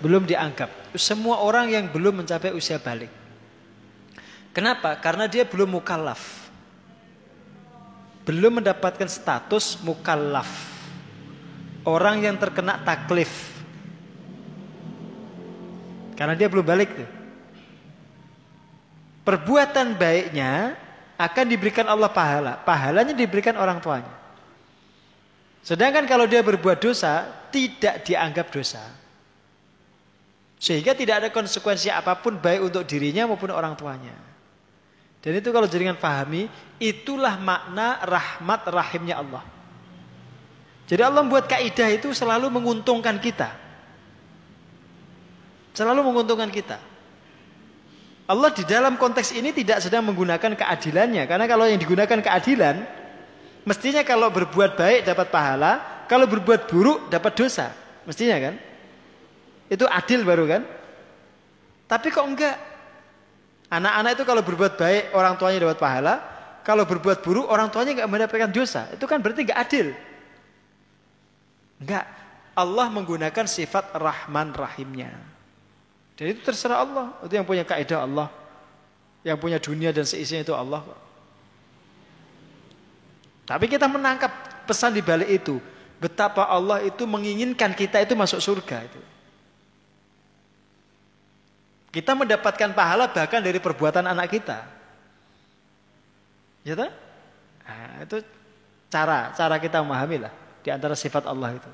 Belum dianggap. Semua orang yang belum mencapai usia balik. Kenapa? Karena dia belum mukallaf. Belum mendapatkan status mukallaf. Orang yang terkena taklif. Karena dia belum balik tuh. Perbuatan baiknya akan diberikan Allah pahala. Pahalanya diberikan orang tuanya. Sedangkan kalau dia berbuat dosa, tidak dianggap dosa. Sehingga tidak ada konsekuensi apa pun baik untuk dirinya maupun orang tuanya. Dan itu kalau jaringan pahami, itulah makna rahmat rahimnya Allah. Jadi Allah membuat kaidah itu selalu menguntungkan kita. Selalu menguntungkan kita. Allah di dalam konteks ini tidak sedang menggunakan keadilannya. Karena kalau yang digunakan keadilan, mestinya kalau berbuat baik dapat pahala, kalau berbuat buruk dapat dosa. Mestinya kan? Itu adil baru kan? Tapi kok enggak? Anak-anak itu kalau berbuat baik orang tuanya dapat pahala, kalau berbuat buruk orang tuanya enggak mendapatkan dosa. Itu kan berarti enggak adil. Enggak. Allah menggunakan sifat Rahman Rahimnya. Dan itu terserah Allah. Itu yang punya kaidah Allah. Yang punya dunia dan seisinya itu Allah. Tapi kita menangkap pesan di balik itu. Betapa Allah itu menginginkan kita itu masuk surga itu. Kita mendapatkan pahala bahkan dari perbuatan anak kita. Ya tak? Nah, itu cara cara kita memahami lah di antara sifat Allah itu.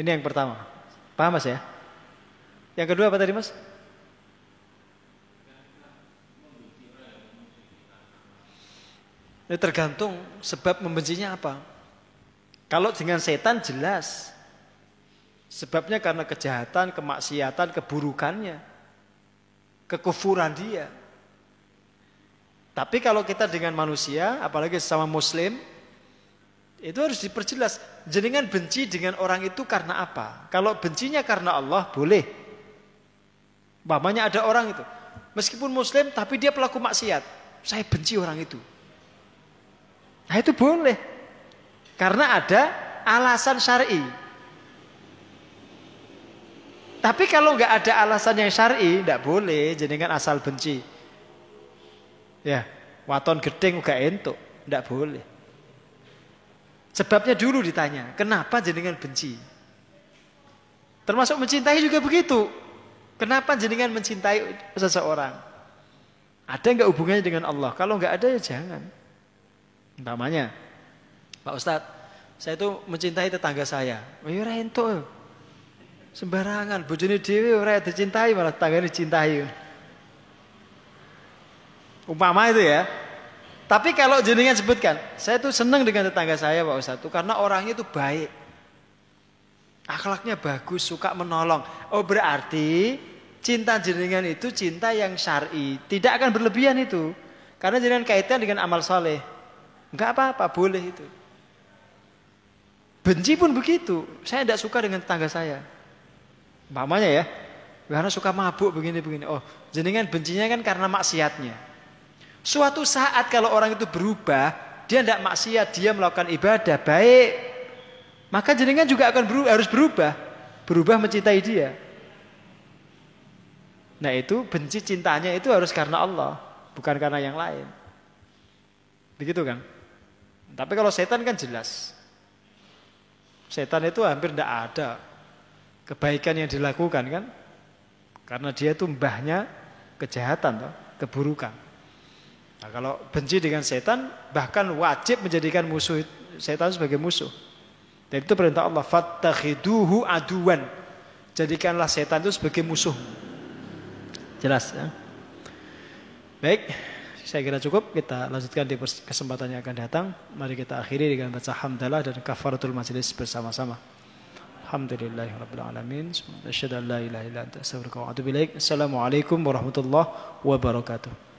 Ini yang pertama. Paham Mas ya? Yang kedua apa tadi Mas? Ini tergantung sebab membencinya apa. Kalau dengan setan jelas. Sebabnya karena kejahatan, kemaksiatan, keburukannya kekufuran dia. Tapi kalau kita dengan manusia, apalagi sama muslim, itu harus diperjelas. Jenengan benci dengan orang itu karena apa? Kalau bencinya karena Allah, boleh. Bapaknya ada orang itu, meskipun muslim tapi dia pelaku maksiat. Saya benci orang itu. Nah itu boleh. Karena ada alasan syar'i. Tapi kalau nggak ada alasan yang syar'i, tidak boleh jenengan asal benci. Ya, waton gedeng gak entuk, tidak boleh. Sebabnya dulu ditanya, kenapa jenengan benci? Termasuk mencintai juga begitu. Kenapa jenengan mencintai seseorang? Ada nggak hubungannya dengan Allah? Kalau nggak ada ya jangan. Namanya, Pak Ustadz, saya itu mencintai tetangga saya. Oh, ya entuk. Sembarangan, bojone dhewe ora dicintai malah tanggane dicintai. Umpama itu ya. Tapi kalau jenengan sebutkan, saya tuh senang dengan tetangga saya Pak Ustadz karena orangnya itu baik. Akhlaknya bagus, suka menolong. Oh berarti cinta jenengan itu cinta yang syar'i, tidak akan berlebihan itu. Karena jenengan kaitan dengan amal soleh. Enggak apa-apa, boleh itu. Benci pun begitu. Saya tidak suka dengan tetangga saya. Mamanya ya, karena suka mabuk begini-begini. Oh, jenengan bencinya kan karena maksiatnya. Suatu saat kalau orang itu berubah, dia tidak maksiat, dia melakukan ibadah baik, maka jenengan juga akan berubah, harus berubah, berubah mencintai dia. Nah itu benci cintanya itu harus karena Allah, bukan karena yang lain. Begitu kan? Tapi kalau setan kan jelas. Setan itu hampir tidak ada kebaikan yang dilakukan kan karena dia itu mbahnya kejahatan toh, keburukan nah, kalau benci dengan setan bahkan wajib menjadikan musuh setan sebagai musuh dan itu perintah Allah fattakhiduhu aduan jadikanlah setan itu sebagai musuh jelas ya baik saya kira cukup kita lanjutkan di kesempatan yang akan datang mari kita akhiri dengan baca hamdalah dan kafaratul majelis bersama-sama Alhamdulillahi Rabbil Alamin. Asyhadu an la ilaha illa anta. Assalamualaikum warahmatullahi wabarakatuh.